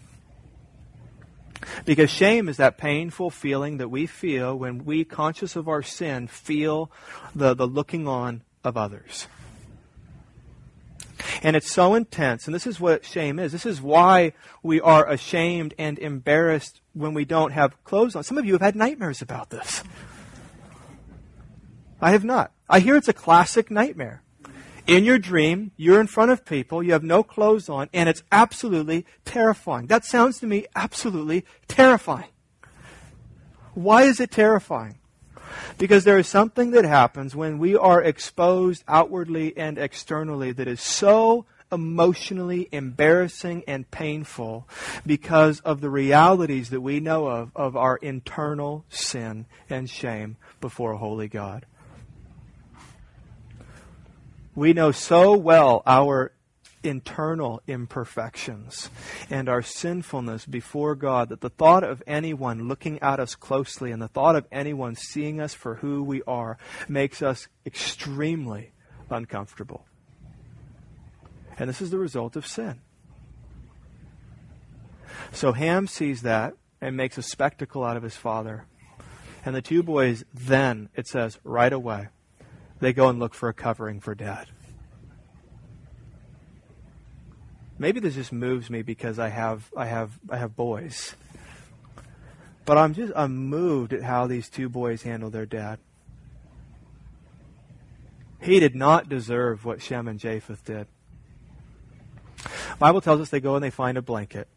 Because shame is that painful feeling that we feel when we, conscious of our sin, feel the, the looking on of others. And it's so intense, and this is what shame is. This is why we are ashamed and embarrassed when we don't have clothes on. Some of you have had nightmares about this. I have not. I hear it's a classic nightmare. In your dream, you're in front of people, you have no clothes on, and it's absolutely terrifying. That sounds to me absolutely terrifying. Why is it terrifying? Because there is something that happens when we are exposed outwardly and externally that is so emotionally embarrassing and painful because of the realities that we know of of our internal sin and shame before a holy God we know so well our internal imperfections and our sinfulness before God that the thought of anyone looking at us closely and the thought of anyone seeing us for who we are makes us extremely uncomfortable. And this is the result of sin. So Ham sees that and makes a spectacle out of his father. And the two boys then, it says, right away, they go and look for a covering for dad. Maybe this just moves me because I have I have I have boys. But I'm just I'm moved at how these two boys handle their dad. He did not deserve what Shem and Japheth did. Bible tells us they go and they find a blanket.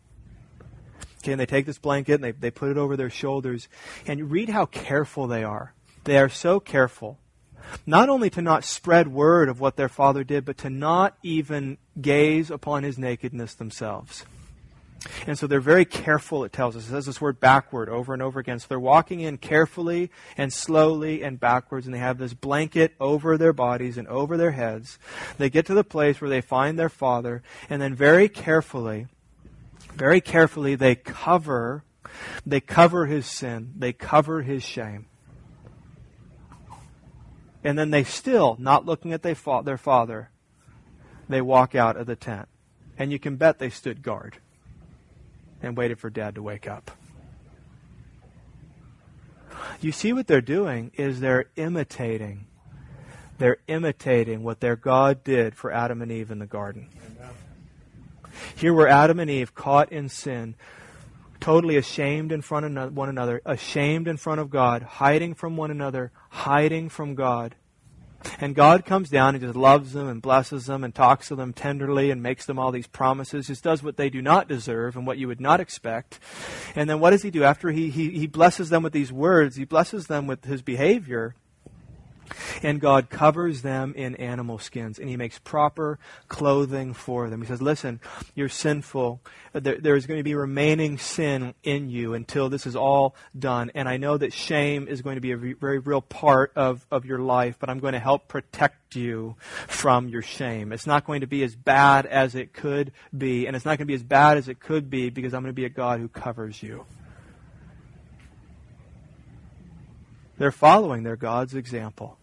Okay, and they take this blanket and they, they put it over their shoulders. And read how careful they are. They are so careful. Not only to not spread word of what their father did, but to not even gaze upon his nakedness themselves. And so they're very careful, it tells us. It says this word backward over and over again. So they're walking in carefully and slowly and backwards, and they have this blanket over their bodies and over their heads. They get to the place where they find their father, and then very carefully, very carefully, they cover, they cover his sin, they cover his shame. And then they still, not looking at their father, they walk out of the tent. And you can bet they stood guard and waited for dad to wake up. You see what they're doing is they're imitating. They're imitating what their God did for Adam and Eve in the garden. Here were Adam and Eve caught in sin, totally ashamed in front of one another, ashamed in front of God, hiding from one another, hiding from God. And God comes down and just loves them and blesses them and talks to them tenderly and makes them all these promises, just does what they do not deserve and what you would not expect. And then what does he do? After he, he, he blesses them with these words, he blesses them with his behavior. And God covers them in animal skins and He makes proper clothing for them. He says, Listen, you're sinful. There, there's going to be remaining sin in you until this is all done. And I know that shame is going to be a very real part of, of your life, but I'm going to help protect you from your shame. It's not going to be as bad as it could be, and it's not going to be as bad as it could be because I'm going to be a God who covers you. They're following their God's example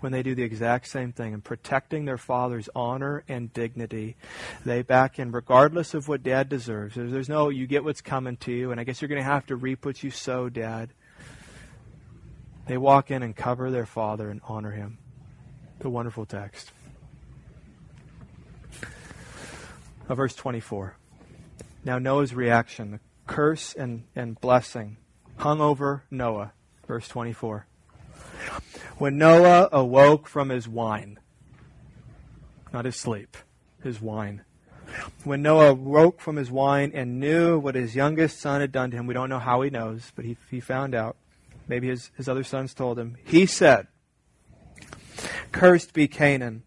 when they do the exact same thing and protecting their father's honor and dignity. They back in regardless of what dad deserves. There's, there's no, you get what's coming to you, and I guess you're going to have to reap what you sow, dad. They walk in and cover their father and honor him. The wonderful text. Uh, verse 24. Now Noah's reaction, the curse and, and blessing, hung over Noah. Verse 24 when Noah awoke from his wine, not his sleep, his wine. When Noah woke from his wine and knew what his youngest son had done to him, we don't know how he knows, but he, he found out. Maybe his, his other sons told him. He said, Cursed be Canaan.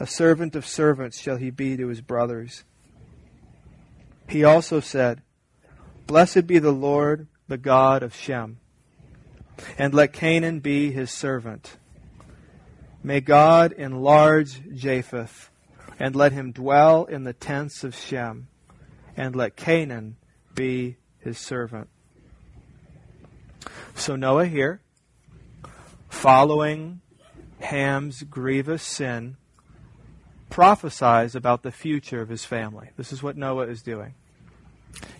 A servant of servants shall he be to his brothers. He also said, Blessed be the Lord, the God of Shem and let Canaan be his servant. May God enlarge Japheth, and let him dwell in the tents of Shem, and let Canaan be his servant. So Noah here, following Ham's grievous sin, prophesies about the future of his family. This is what Noah is doing.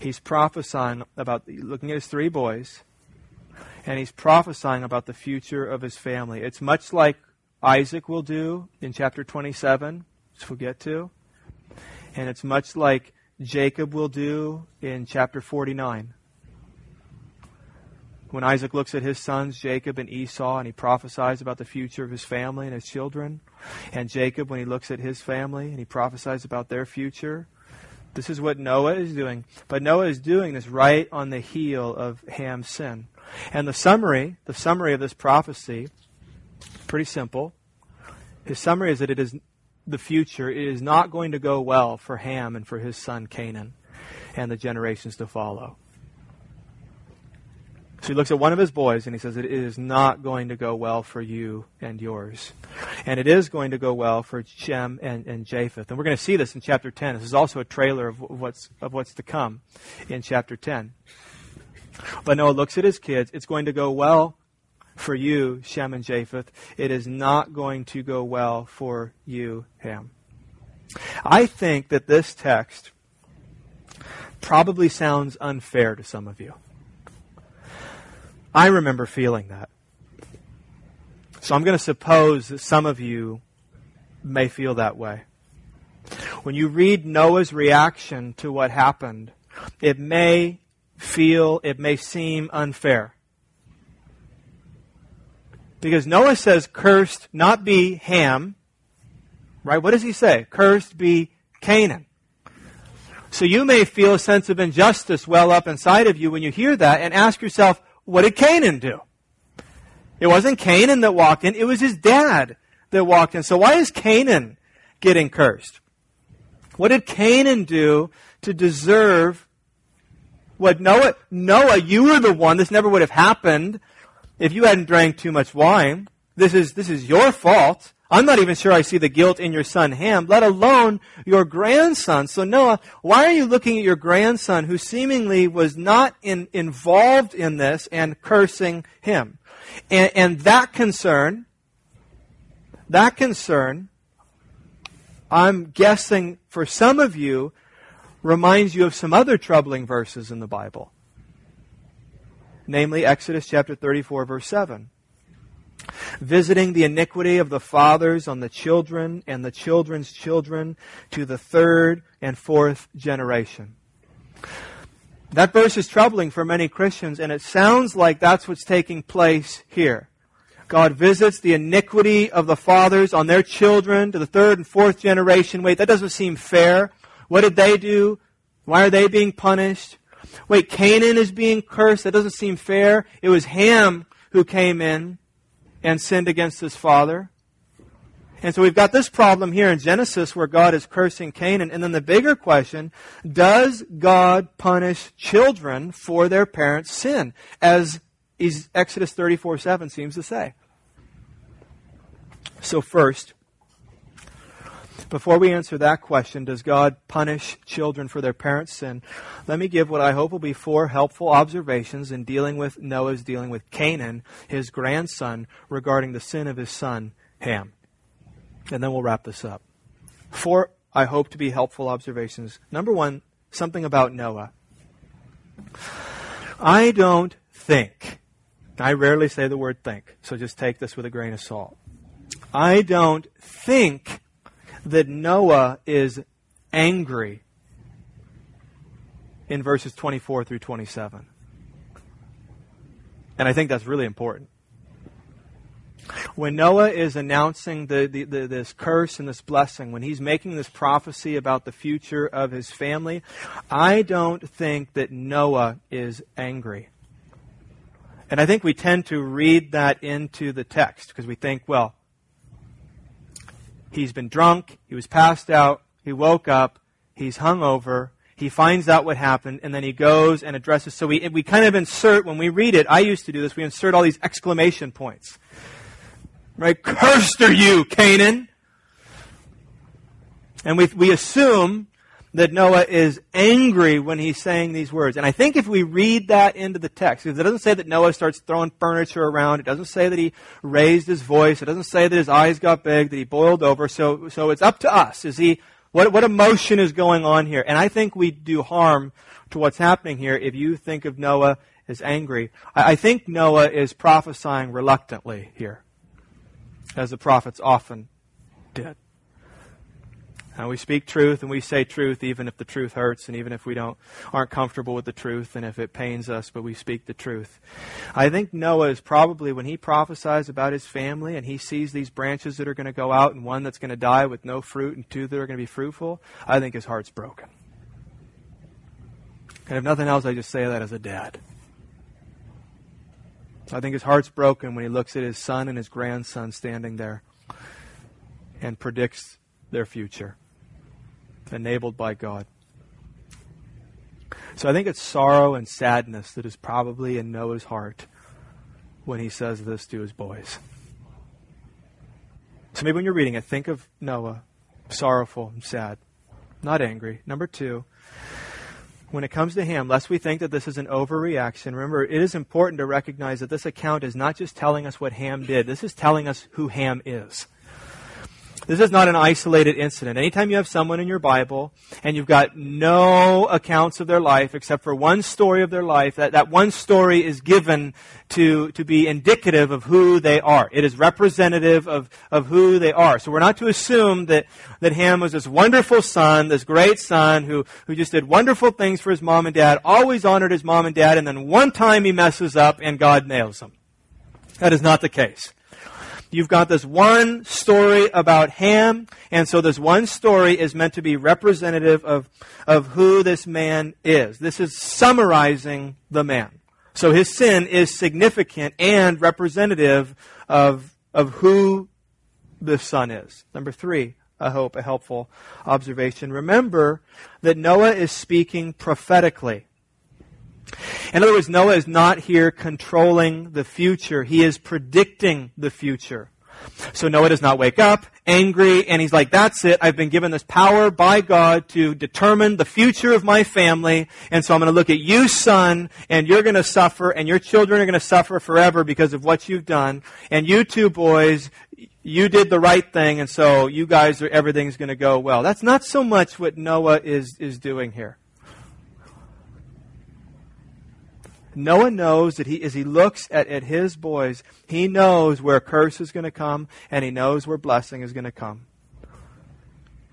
He's prophesying about looking at his three boys and he's prophesying about the future of his family. It's much like Isaac will do in chapter 27, which we'll get to, and it's much like Jacob will do in chapter 49. When Isaac looks at his sons, Jacob and Esau, and he prophesies about the future of his family and his children, and Jacob, when he looks at his family and he prophesies about their future, this is what Noah is doing. But Noah is doing this right on the heel of Ham's sin. And the summary, the summary of this prophecy, pretty simple. His summary is that it is the future. It is not going to go well for Ham and for his son Canaan and the generations to follow. So he looks at one of his boys and he says, It is not going to go well for you and yours. And it is going to go well for Shem and, and Japheth. And we're going to see this in chapter 10. This is also a trailer of what's, of what's to come in chapter 10. But Noah looks at his kids. It's going to go well for you, Shem and Japheth. It is not going to go well for you, Ham. I think that this text probably sounds unfair to some of you. I remember feeling that. So I'm going to suppose that some of you may feel that way. When you read Noah's reaction to what happened, it may feel, it may seem unfair. Because Noah says, cursed not be Ham, right? What does he say? Cursed be Canaan. So you may feel a sense of injustice well up inside of you when you hear that and ask yourself, what did Canaan do? It wasn't Canaan that walked in, it was his dad that walked in. So why is Canaan getting cursed? What did Canaan do to deserve what Noah, Noah, you were the one, this never would have happened if you hadn't drank too much wine. This is, this is your fault. I'm not even sure I see the guilt in your son Ham, let alone your grandson. So Noah, why are you looking at your grandson who seemingly was not in, involved in this and cursing him? And, and that concern, that concern, I'm guessing for some of you, reminds you of some other troubling verses in the Bible. Namely, Exodus chapter 34 verse 7 visiting the iniquity of the fathers on the children and the children's children to the third and fourth generation. That verse is troubling for many Christians, and it sounds like that's what's taking place here. God visits the iniquity of the fathers on their children to the third and fourth generation. Wait, that doesn't seem fair. What did they do? Why are they being punished? Wait, Canaan is being cursed. That doesn't seem fair. It was Ham who came in and sinned against his father. And so we've got this problem here in Genesis where God is cursing Canaan. And then the bigger question, does God punish children for their parents' sin? As Exodus 34 7 seems to say. So first, before we answer that question, does God punish children for their parents' sin? Let me give what I hope will be four helpful observations in dealing with Noah's dealing with Canaan, his grandson, regarding the sin of his son, Ham. And then we'll wrap this up. Four, I hope to be helpful observations. Number one, something about Noah. I don't think, I rarely say the word think, so just take this with a grain of salt. I don't think that Noah is angry in verses 24 through 27. And I think that's really important. When Noah is announcing the, the, the, this curse and this blessing, when he's making this prophecy about the future of his family, I don't think that Noah is angry. And I think we tend to read that into the text because we think, well, He's been drunk. He was passed out. He woke up. He's hungover. He finds out what happened, and then he goes and addresses. So we, we kind of insert, when we read it, I used to do this, we insert all these exclamation points. Right? Cursed are you, Canaan! And we, we assume that Noah is angry when he's saying these words. And I think if we read that into the text, because it doesn't say that Noah starts throwing furniture around, it doesn't say that he raised his voice, it doesn't say that his eyes got big, that he boiled over. So, so it's up to us. Is he, what, what emotion is going on here? And I think we do harm to what's happening here if you think of Noah as angry. I, I think Noah is prophesying reluctantly here, as the prophets often did. And we speak truth and we say truth even if the truth hurts and even if we don't aren't comfortable with the truth and if it pains us, but we speak the truth. I think Noah is probably when he prophesies about his family and he sees these branches that are going to go out and one that's going to die with no fruit and two that are going to be fruitful, I think his heart's broken. And if nothing else, I just say that as a dad. I think his heart's broken when he looks at his son and his grandson standing there and predicts their future enabled by God. So I think it's sorrow and sadness that is probably in Noah's heart when he says this to his boys. So maybe when you're reading it, think of Noah, sorrowful and sad, not angry. Number two, when it comes to Ham, lest we think that this is an overreaction, remember, it is important to recognize that this account is not just telling us what Ham did, this is telling us who Ham is. This is not an isolated incident. Anytime you have someone in your Bible and you've got no accounts of their life except for one story of their life, that, that one story is given to, to be indicative of who they are. It is representative of, of who they are. So we're not to assume that, that Ham was this wonderful son, this great son who, who just did wonderful things for his mom and dad, always honored his mom and dad, and then one time he messes up and God nails him. That is not the case. You've got this one story about Ham, and so this one story is meant to be representative of, of who this man is. This is summarizing the man. So his sin is significant and representative of, of who the son is. Number three, I hope, a helpful observation. Remember that Noah is speaking prophetically. In other words, Noah is not here controlling the future. He is predicting the future. So Noah does not wake up angry and he's like, that's it. I've been given this power by God to determine the future of my family. And so I'm going to look at you, son, and you're going to suffer and your children are going to suffer forever because of what you've done. And you two boys, you did the right thing. And so you guys are, everything's going to go well. That's not so much what Noah is, is doing here. Noah knows that he, as he looks at, at his boys, he knows where curse is going to come and he knows where blessing is going to come.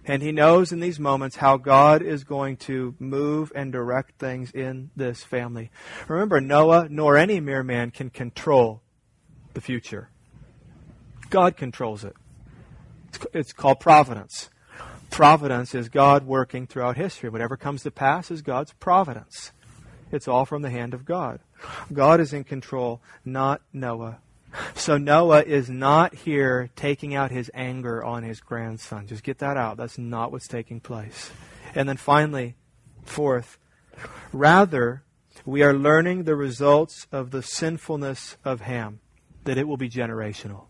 And he knows in these moments how God is going to move and direct things in this family. Remember, Noah nor any mere man can control the future. God controls it. It's called providence. Providence is God working throughout history. Whatever comes to pass is God's providence. It's all from the hand of God. God is in control, not Noah. So Noah is not here taking out his anger on his grandson. Just get that out. That's not what's taking place. And then finally, fourth, rather, we are learning the results of the sinfulness of Ham, that it will be generational.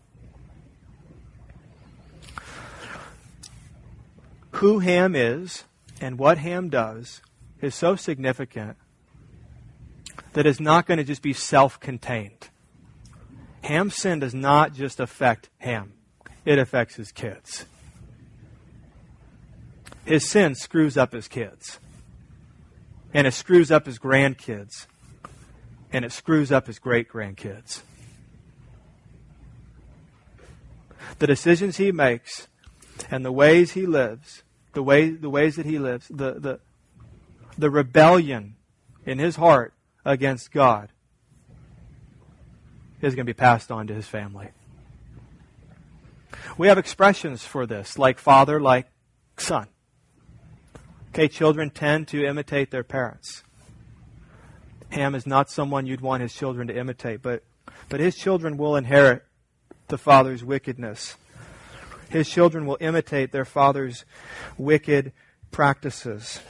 Who Ham is and what Ham does is so significant that is not going to just be self contained. Ham's sin does not just affect Ham, it affects his kids. His sin screws up his kids, and it screws up his grandkids, and it screws up his great grandkids. The decisions he makes and the ways he lives, the, way, the ways that he lives, the, the, the rebellion in his heart against God is going to be passed on to his family. We have expressions for this, like father, like son. Okay, children tend to imitate their parents. Ham is not someone you'd want his children to imitate, but, but his children will inherit the father's wickedness. His children will imitate their father's wicked practices.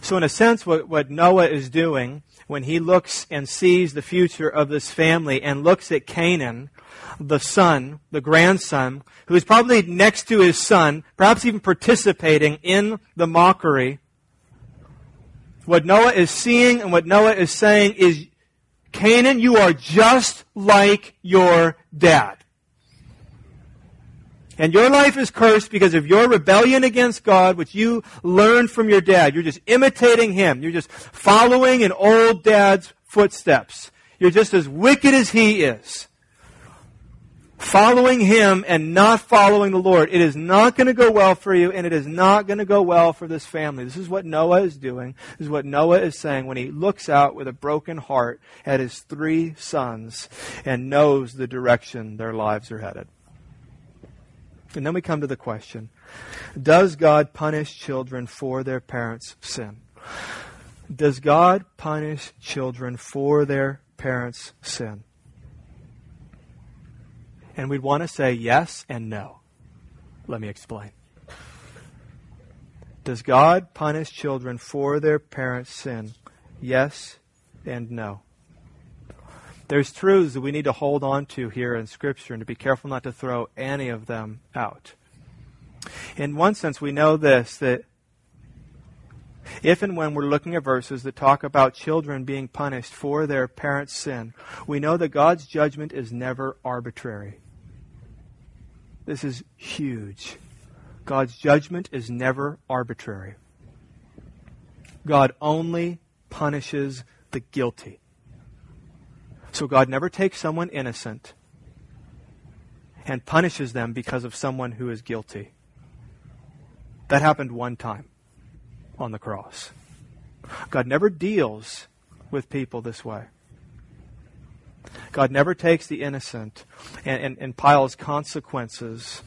So, in a sense, what, what Noah is doing when he looks and sees the future of this family and looks at Canaan, the son, the grandson, who is probably next to his son, perhaps even participating in the mockery, what Noah is seeing and what Noah is saying is, Canaan, you are just like your dad. And your life is cursed because of your rebellion against God, which you learned from your dad. You're just imitating him. You're just following in old dad's footsteps. You're just as wicked as he is. Following him and not following the Lord. It is not going to go well for you, and it is not going to go well for this family. This is what Noah is doing. This is what Noah is saying when he looks out with a broken heart at his three sons and knows the direction their lives are headed. And then we come to the question Does God punish children for their parents' sin? Does God punish children for their parents' sin? And we'd want to say yes and no. Let me explain. Does God punish children for their parents' sin? Yes and no. There's truths that we need to hold on to here in Scripture and to be careful not to throw any of them out. In one sense, we know this that if and when we're looking at verses that talk about children being punished for their parents' sin, we know that God's judgment is never arbitrary. This is huge. God's judgment is never arbitrary. God only punishes the guilty. So God never takes someone innocent and punishes them because of someone who is guilty. That happened one time on the cross. God never deals with people this way. God never takes the innocent and, and, and, piles consequences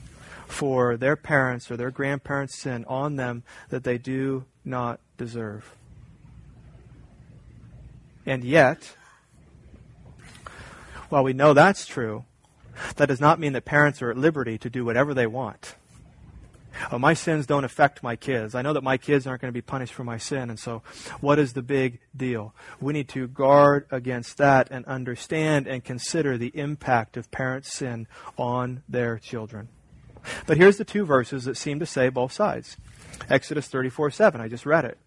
for their parents or their grandparents' sin on them that they do not deserve. And yet, while we know that's true, that does not mean that parents are at liberty to do whatever they want. Oh, my sins don't affect my kids. I know that my kids aren't going to be punished for my sin, and so what is the big deal? We need to guard against that and understand and consider the impact of parents' sin on their children. But here's the two verses that seem to say both sides. Exodus 34 7, I just read it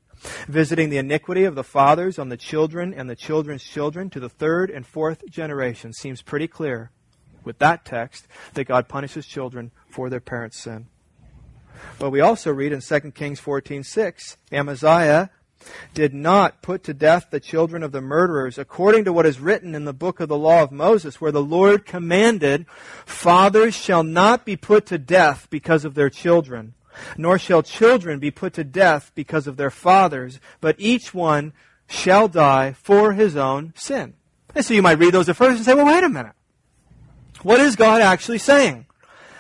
visiting the iniquity of the fathers on the children and the children's children to the third and fourth generation. Seems pretty clear with that text that God punishes children for their parents' sin. But we also read in 2 Kings 14:6, Amaziah did not put to death the children of the murderers according to what is written in the book of the law of Moses where the Lord commanded, fathers shall not be put to death because of their children nor shall children be put to death because of their fathers, but each one shall die for his own sin. And so you might read those at first and say, well, wait a minute. What is God actually saying?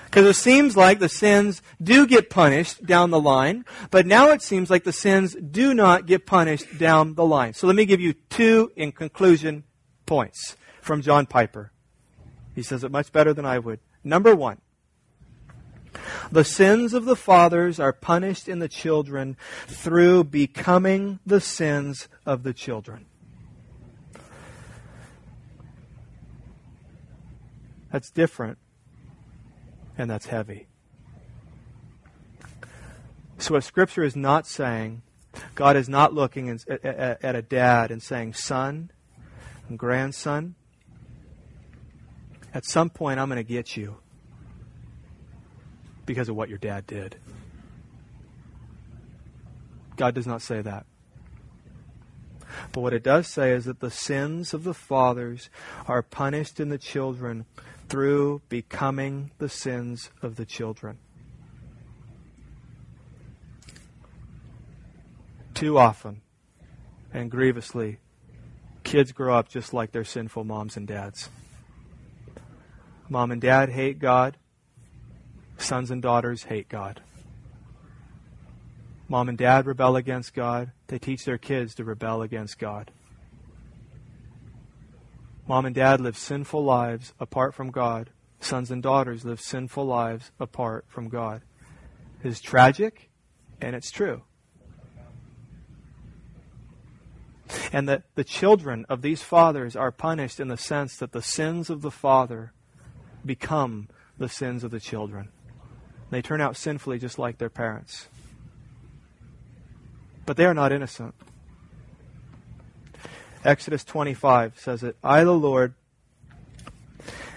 Because it seems like the sins do get punished down the line, but now it seems like the sins do not get punished down the line. So let me give you two, in conclusion, points from John Piper. He says it much better than I would. Number one, the sins of the fathers are punished in the children through becoming the sins of the children. That's different, and that's heavy. So, what Scripture is not saying, God is not looking at a dad and saying, Son and grandson, at some point I'm going to get you because of what your dad did. God does not say that. But what it does say is that the sins of the fathers are punished in the children through becoming the sins of the children. Too often and grievously, kids grow up just like their sinful moms and dads. Mom and dad hate God sons and daughters hate God. Mom and dad rebel against God. They teach their kids to rebel against God. Mom and dad live sinful lives apart from God. Sons and daughters live sinful lives apart from God. It is tragic, and it's true. And that the children of these fathers are punished in the sense that the sins of the father become the sins of the children. They turn out sinfully just like their parents. But they are not innocent. Exodus 25 says that I, the Lord,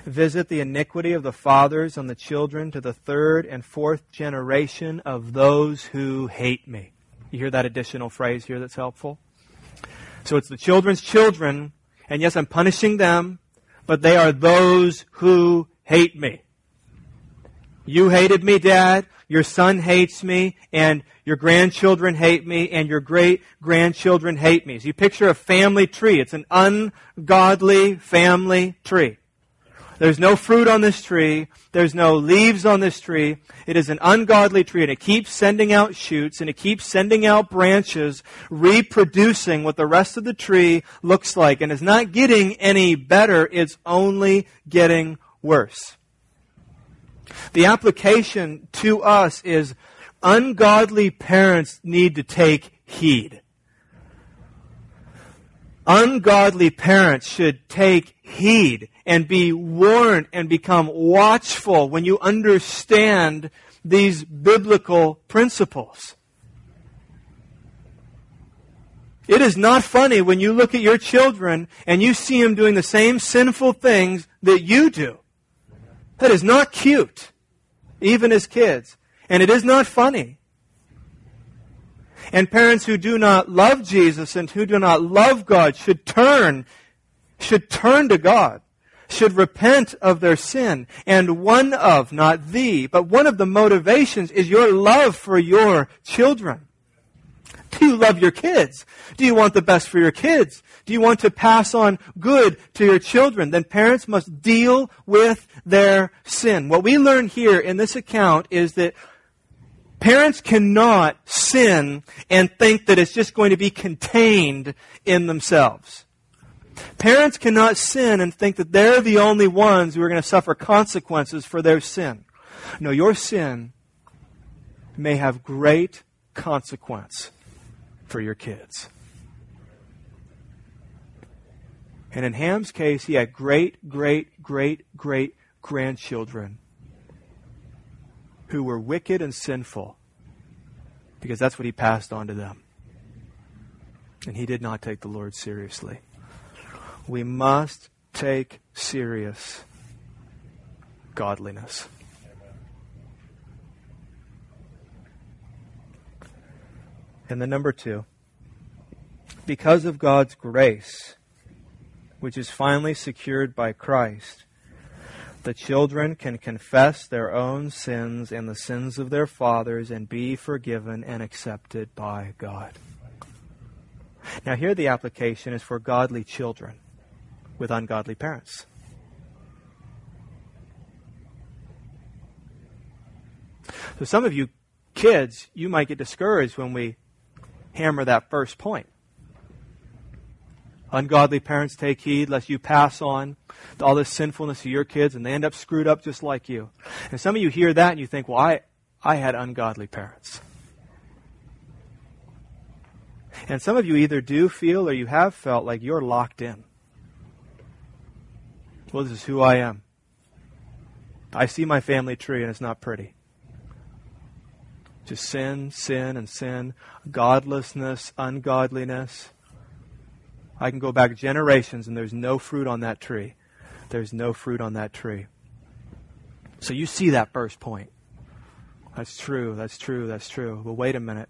visit the iniquity of the fathers on the children to the third and fourth generation of those who hate me. You hear that additional phrase here that's helpful? So it's the children's children, and yes, I'm punishing them, but they are those who hate me. You hated me, Dad. Your son hates me, and your grandchildren hate me, and your great grandchildren hate me. So you picture a family tree. It's an ungodly family tree. There's no fruit on this tree. There's no leaves on this tree. It is an ungodly tree, and it keeps sending out shoots, and it keeps sending out branches, reproducing what the rest of the tree looks like. And it's not getting any better. It's only getting worse. The application to us is ungodly parents need to take heed. Ungodly parents should take heed and be warned and become watchful when you understand these biblical principles. It is not funny when you look at your children and you see them doing the same sinful things that you do. That is not cute, even as kids. And it is not funny. And parents who do not love Jesus and who do not love God should turn, should turn to God, should repent of their sin. And one of, not the, but one of the motivations is your love for your children. Do you love your kids? Do you want the best for your kids? Do you want to pass on good to your children? Then parents must deal with their sin. What we learn here in this account is that Parents cannot sin and think that it's just going to be contained in themselves. Parents cannot sin and think that they're the only ones who are going to suffer consequences for their sin. No, your sin may have great consequence for your kids. And in Ham's case, he had great, great, great, great grandchildren who were wicked and sinful because that's what he passed on to them. And he did not take the Lord seriously. We must take serious godliness. And then number two, because of God's grace, which is finally secured by Christ, the children can confess their own sins and the sins of their fathers and be forgiven and accepted by God. Now, here the application is for godly children with ungodly parents. So, some of you kids, you might get discouraged when we hammer that first point. Ungodly parents, take heed lest you pass on all this sinfulness to your kids and they end up screwed up just like you. And some of you hear that and you think, well, I, I had ungodly parents. And some of you either do feel or you have felt like you're locked in. Well, this is who I am. I see my family tree and it's not pretty. Just sin, sin, and sin, godlessness, ungodliness. I can go back generations and there's no fruit on that tree. There's no fruit on that tree. So you see that first point. That's true, that's true, that's true. But wait a minute.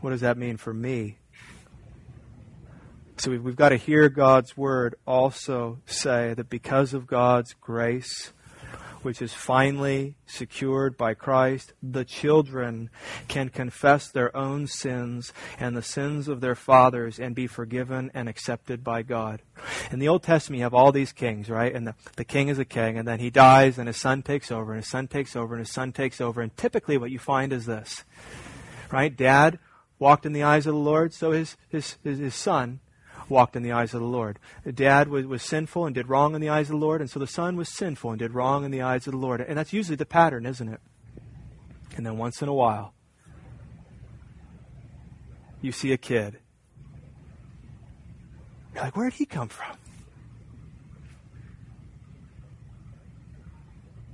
What does that mean for me? So we've, we've got to hear God's word also say that because of God's grace, which is finally secured by Christ, the children can confess their own sins and the sins of their fathers and be forgiven and accepted by God. In the Old Testament, you have all these kings, right? And the, the king is a king, and then he dies, and his son takes over, and his son takes over, and his son takes over. And typically, what you find is this, right? Dad walked in the eyes of the Lord, so his, his, his, his son walked in the eyes of the Lord. The dad was, was sinful and did wrong in the eyes of the Lord, and so the son was sinful and did wrong in the eyes of the Lord. And that's usually the pattern, isn't it? And then once in a while, you see a kid. You're like, where did he come from?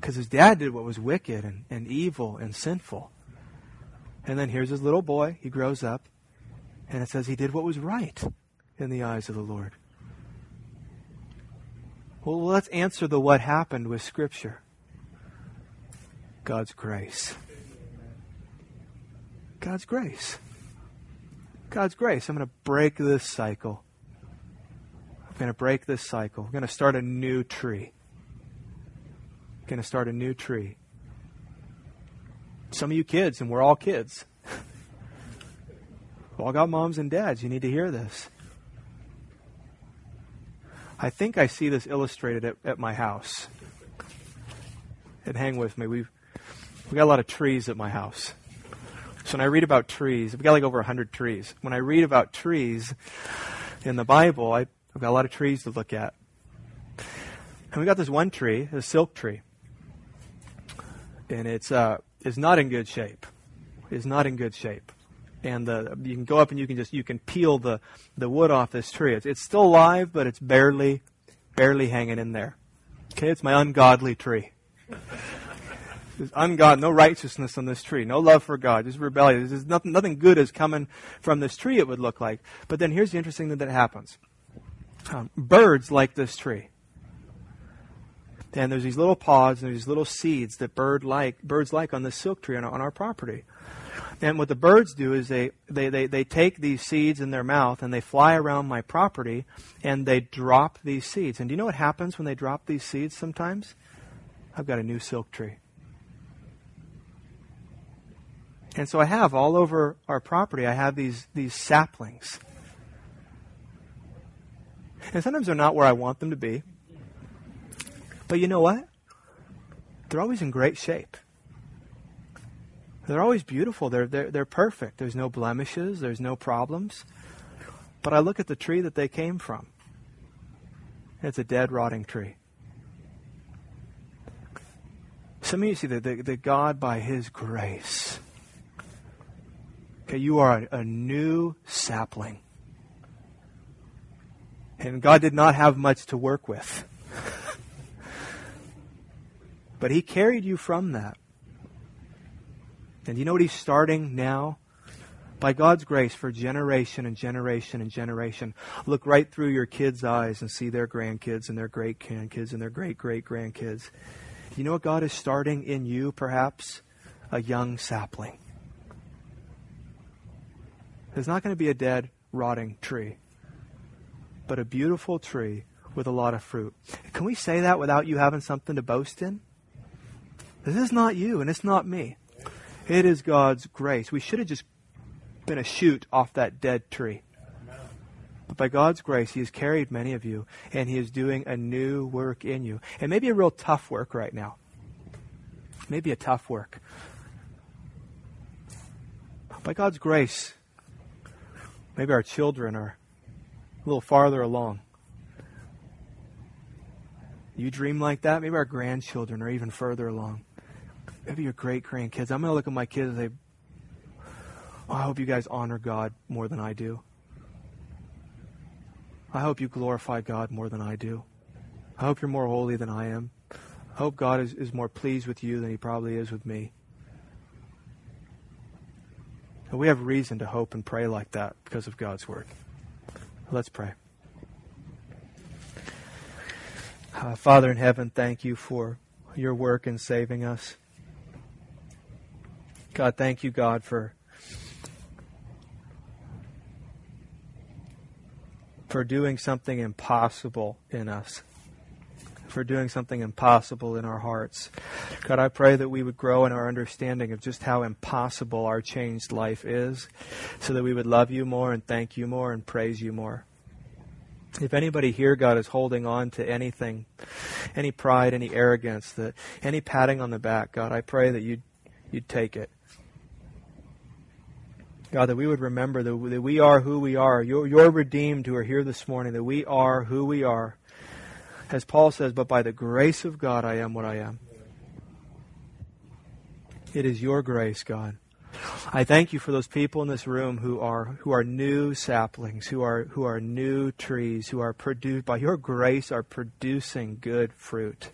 Because his dad did what was wicked and, and evil and sinful. And then here's his little boy. He grows up. And it says he did what was right in the eyes of the Lord? Well, let's answer the what happened with Scripture God's grace. God's grace. God's grace. I'm going to break this cycle. I'm going to break this cycle. I'm going to start a new tree. I'm going to start a new tree. Some of you kids, and we're all kids, all got moms and dads. You need to hear this. I think I see this illustrated at, at my house. And hang with me. We've we got a lot of trees at my house. So when I read about trees, we've got like over 100 trees. When I read about trees in the Bible, I, I've got a lot of trees to look at. And we got this one tree, a silk tree. And it's, uh, it's not in good shape. is not in good shape. And the, you can go up and you can just you can peel the, the wood off this tree. It's, it's still alive, but it's barely barely hanging in there. Okay, it's my ungodly tree. There's ungod, no righteousness on this tree, no love for God, just rebellion. There's nothing, nothing good is coming from this tree. It would look like. But then here's the interesting thing that happens. Um, birds like this tree. And there's these little pods and these little seeds that bird like, birds like on the silk tree on our, on our property. And what the birds do is they, they, they, they take these seeds in their mouth and they fly around my property and they drop these seeds. And do you know what happens when they drop these seeds sometimes? I've got a new silk tree. And so I have all over our property, I have these, these saplings. And sometimes they're not where I want them to be. But you know what? They're always in great shape. They're always beautiful. They're, they're, they're perfect. There's no blemishes, there's no problems. But I look at the tree that they came from. It's a dead, rotting tree. Some of you see that, that, that God, by His grace, okay, you are a, a new sapling. And God did not have much to work with. but He carried you from that. And you know what he's starting now? By God's grace, for generation and generation and generation, look right through your kids' eyes and see their grandkids and their great grandkids and their great great grandkids. You know what God is starting in you, perhaps? A young sapling. There's not going to be a dead, rotting tree, but a beautiful tree with a lot of fruit. Can we say that without you having something to boast in? This is not you, and it's not me. It is God's grace. We should have just been a shoot off that dead tree. But by God's grace, He has carried many of you, and He is doing a new work in you. And maybe a real tough work right now. Maybe a tough work. By God's grace, maybe our children are a little farther along. You dream like that? Maybe our grandchildren are even further along maybe your great grandkids. I'm going to look at my kids and say, oh, I hope you guys honor God more than I do. I hope you glorify God more than I do. I hope you're more holy than I am. I hope God is, is more pleased with you than he probably is with me. And we have reason to hope and pray like that because of God's word. Let's pray. Uh, Father in heaven, thank you for your work in saving us. God, thank you, God, for for doing something impossible in us, for doing something impossible in our hearts. God, I pray that we would grow in our understanding of just how impossible our changed life is, so that we would love you more and thank you more and praise you more. If anybody here, God, is holding on to anything, any pride, any arrogance, that any patting on the back, God, I pray that you'd, you'd take it. God, that we would remember that, that we are who we are. You're, you're redeemed who are here this morning, that we are who we are. As Paul says, but by the grace of God I am what I am. It is your grace, God. I thank you for those people in this room who are who are new saplings, who are who are new trees, who are produced by your grace are producing good fruit.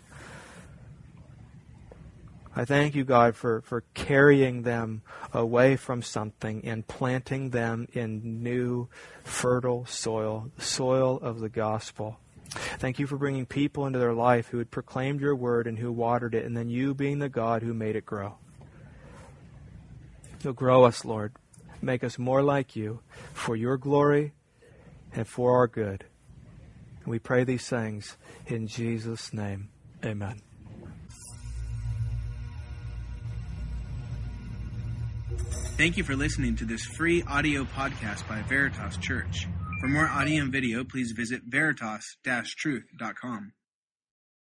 I thank you, God, for, for carrying them away from something and planting them in new, fertile soil, the soil of the gospel. Thank you for bringing people into their life who had proclaimed your word and who watered it, and then you being the God who made it grow. So grow us, Lord. Make us more like you for your glory and for our good. We pray these things in Jesus' name. Amen. Thank you for listening to this free audio podcast by Veritas Church. For more audio and video, please visit veritas-truth.com.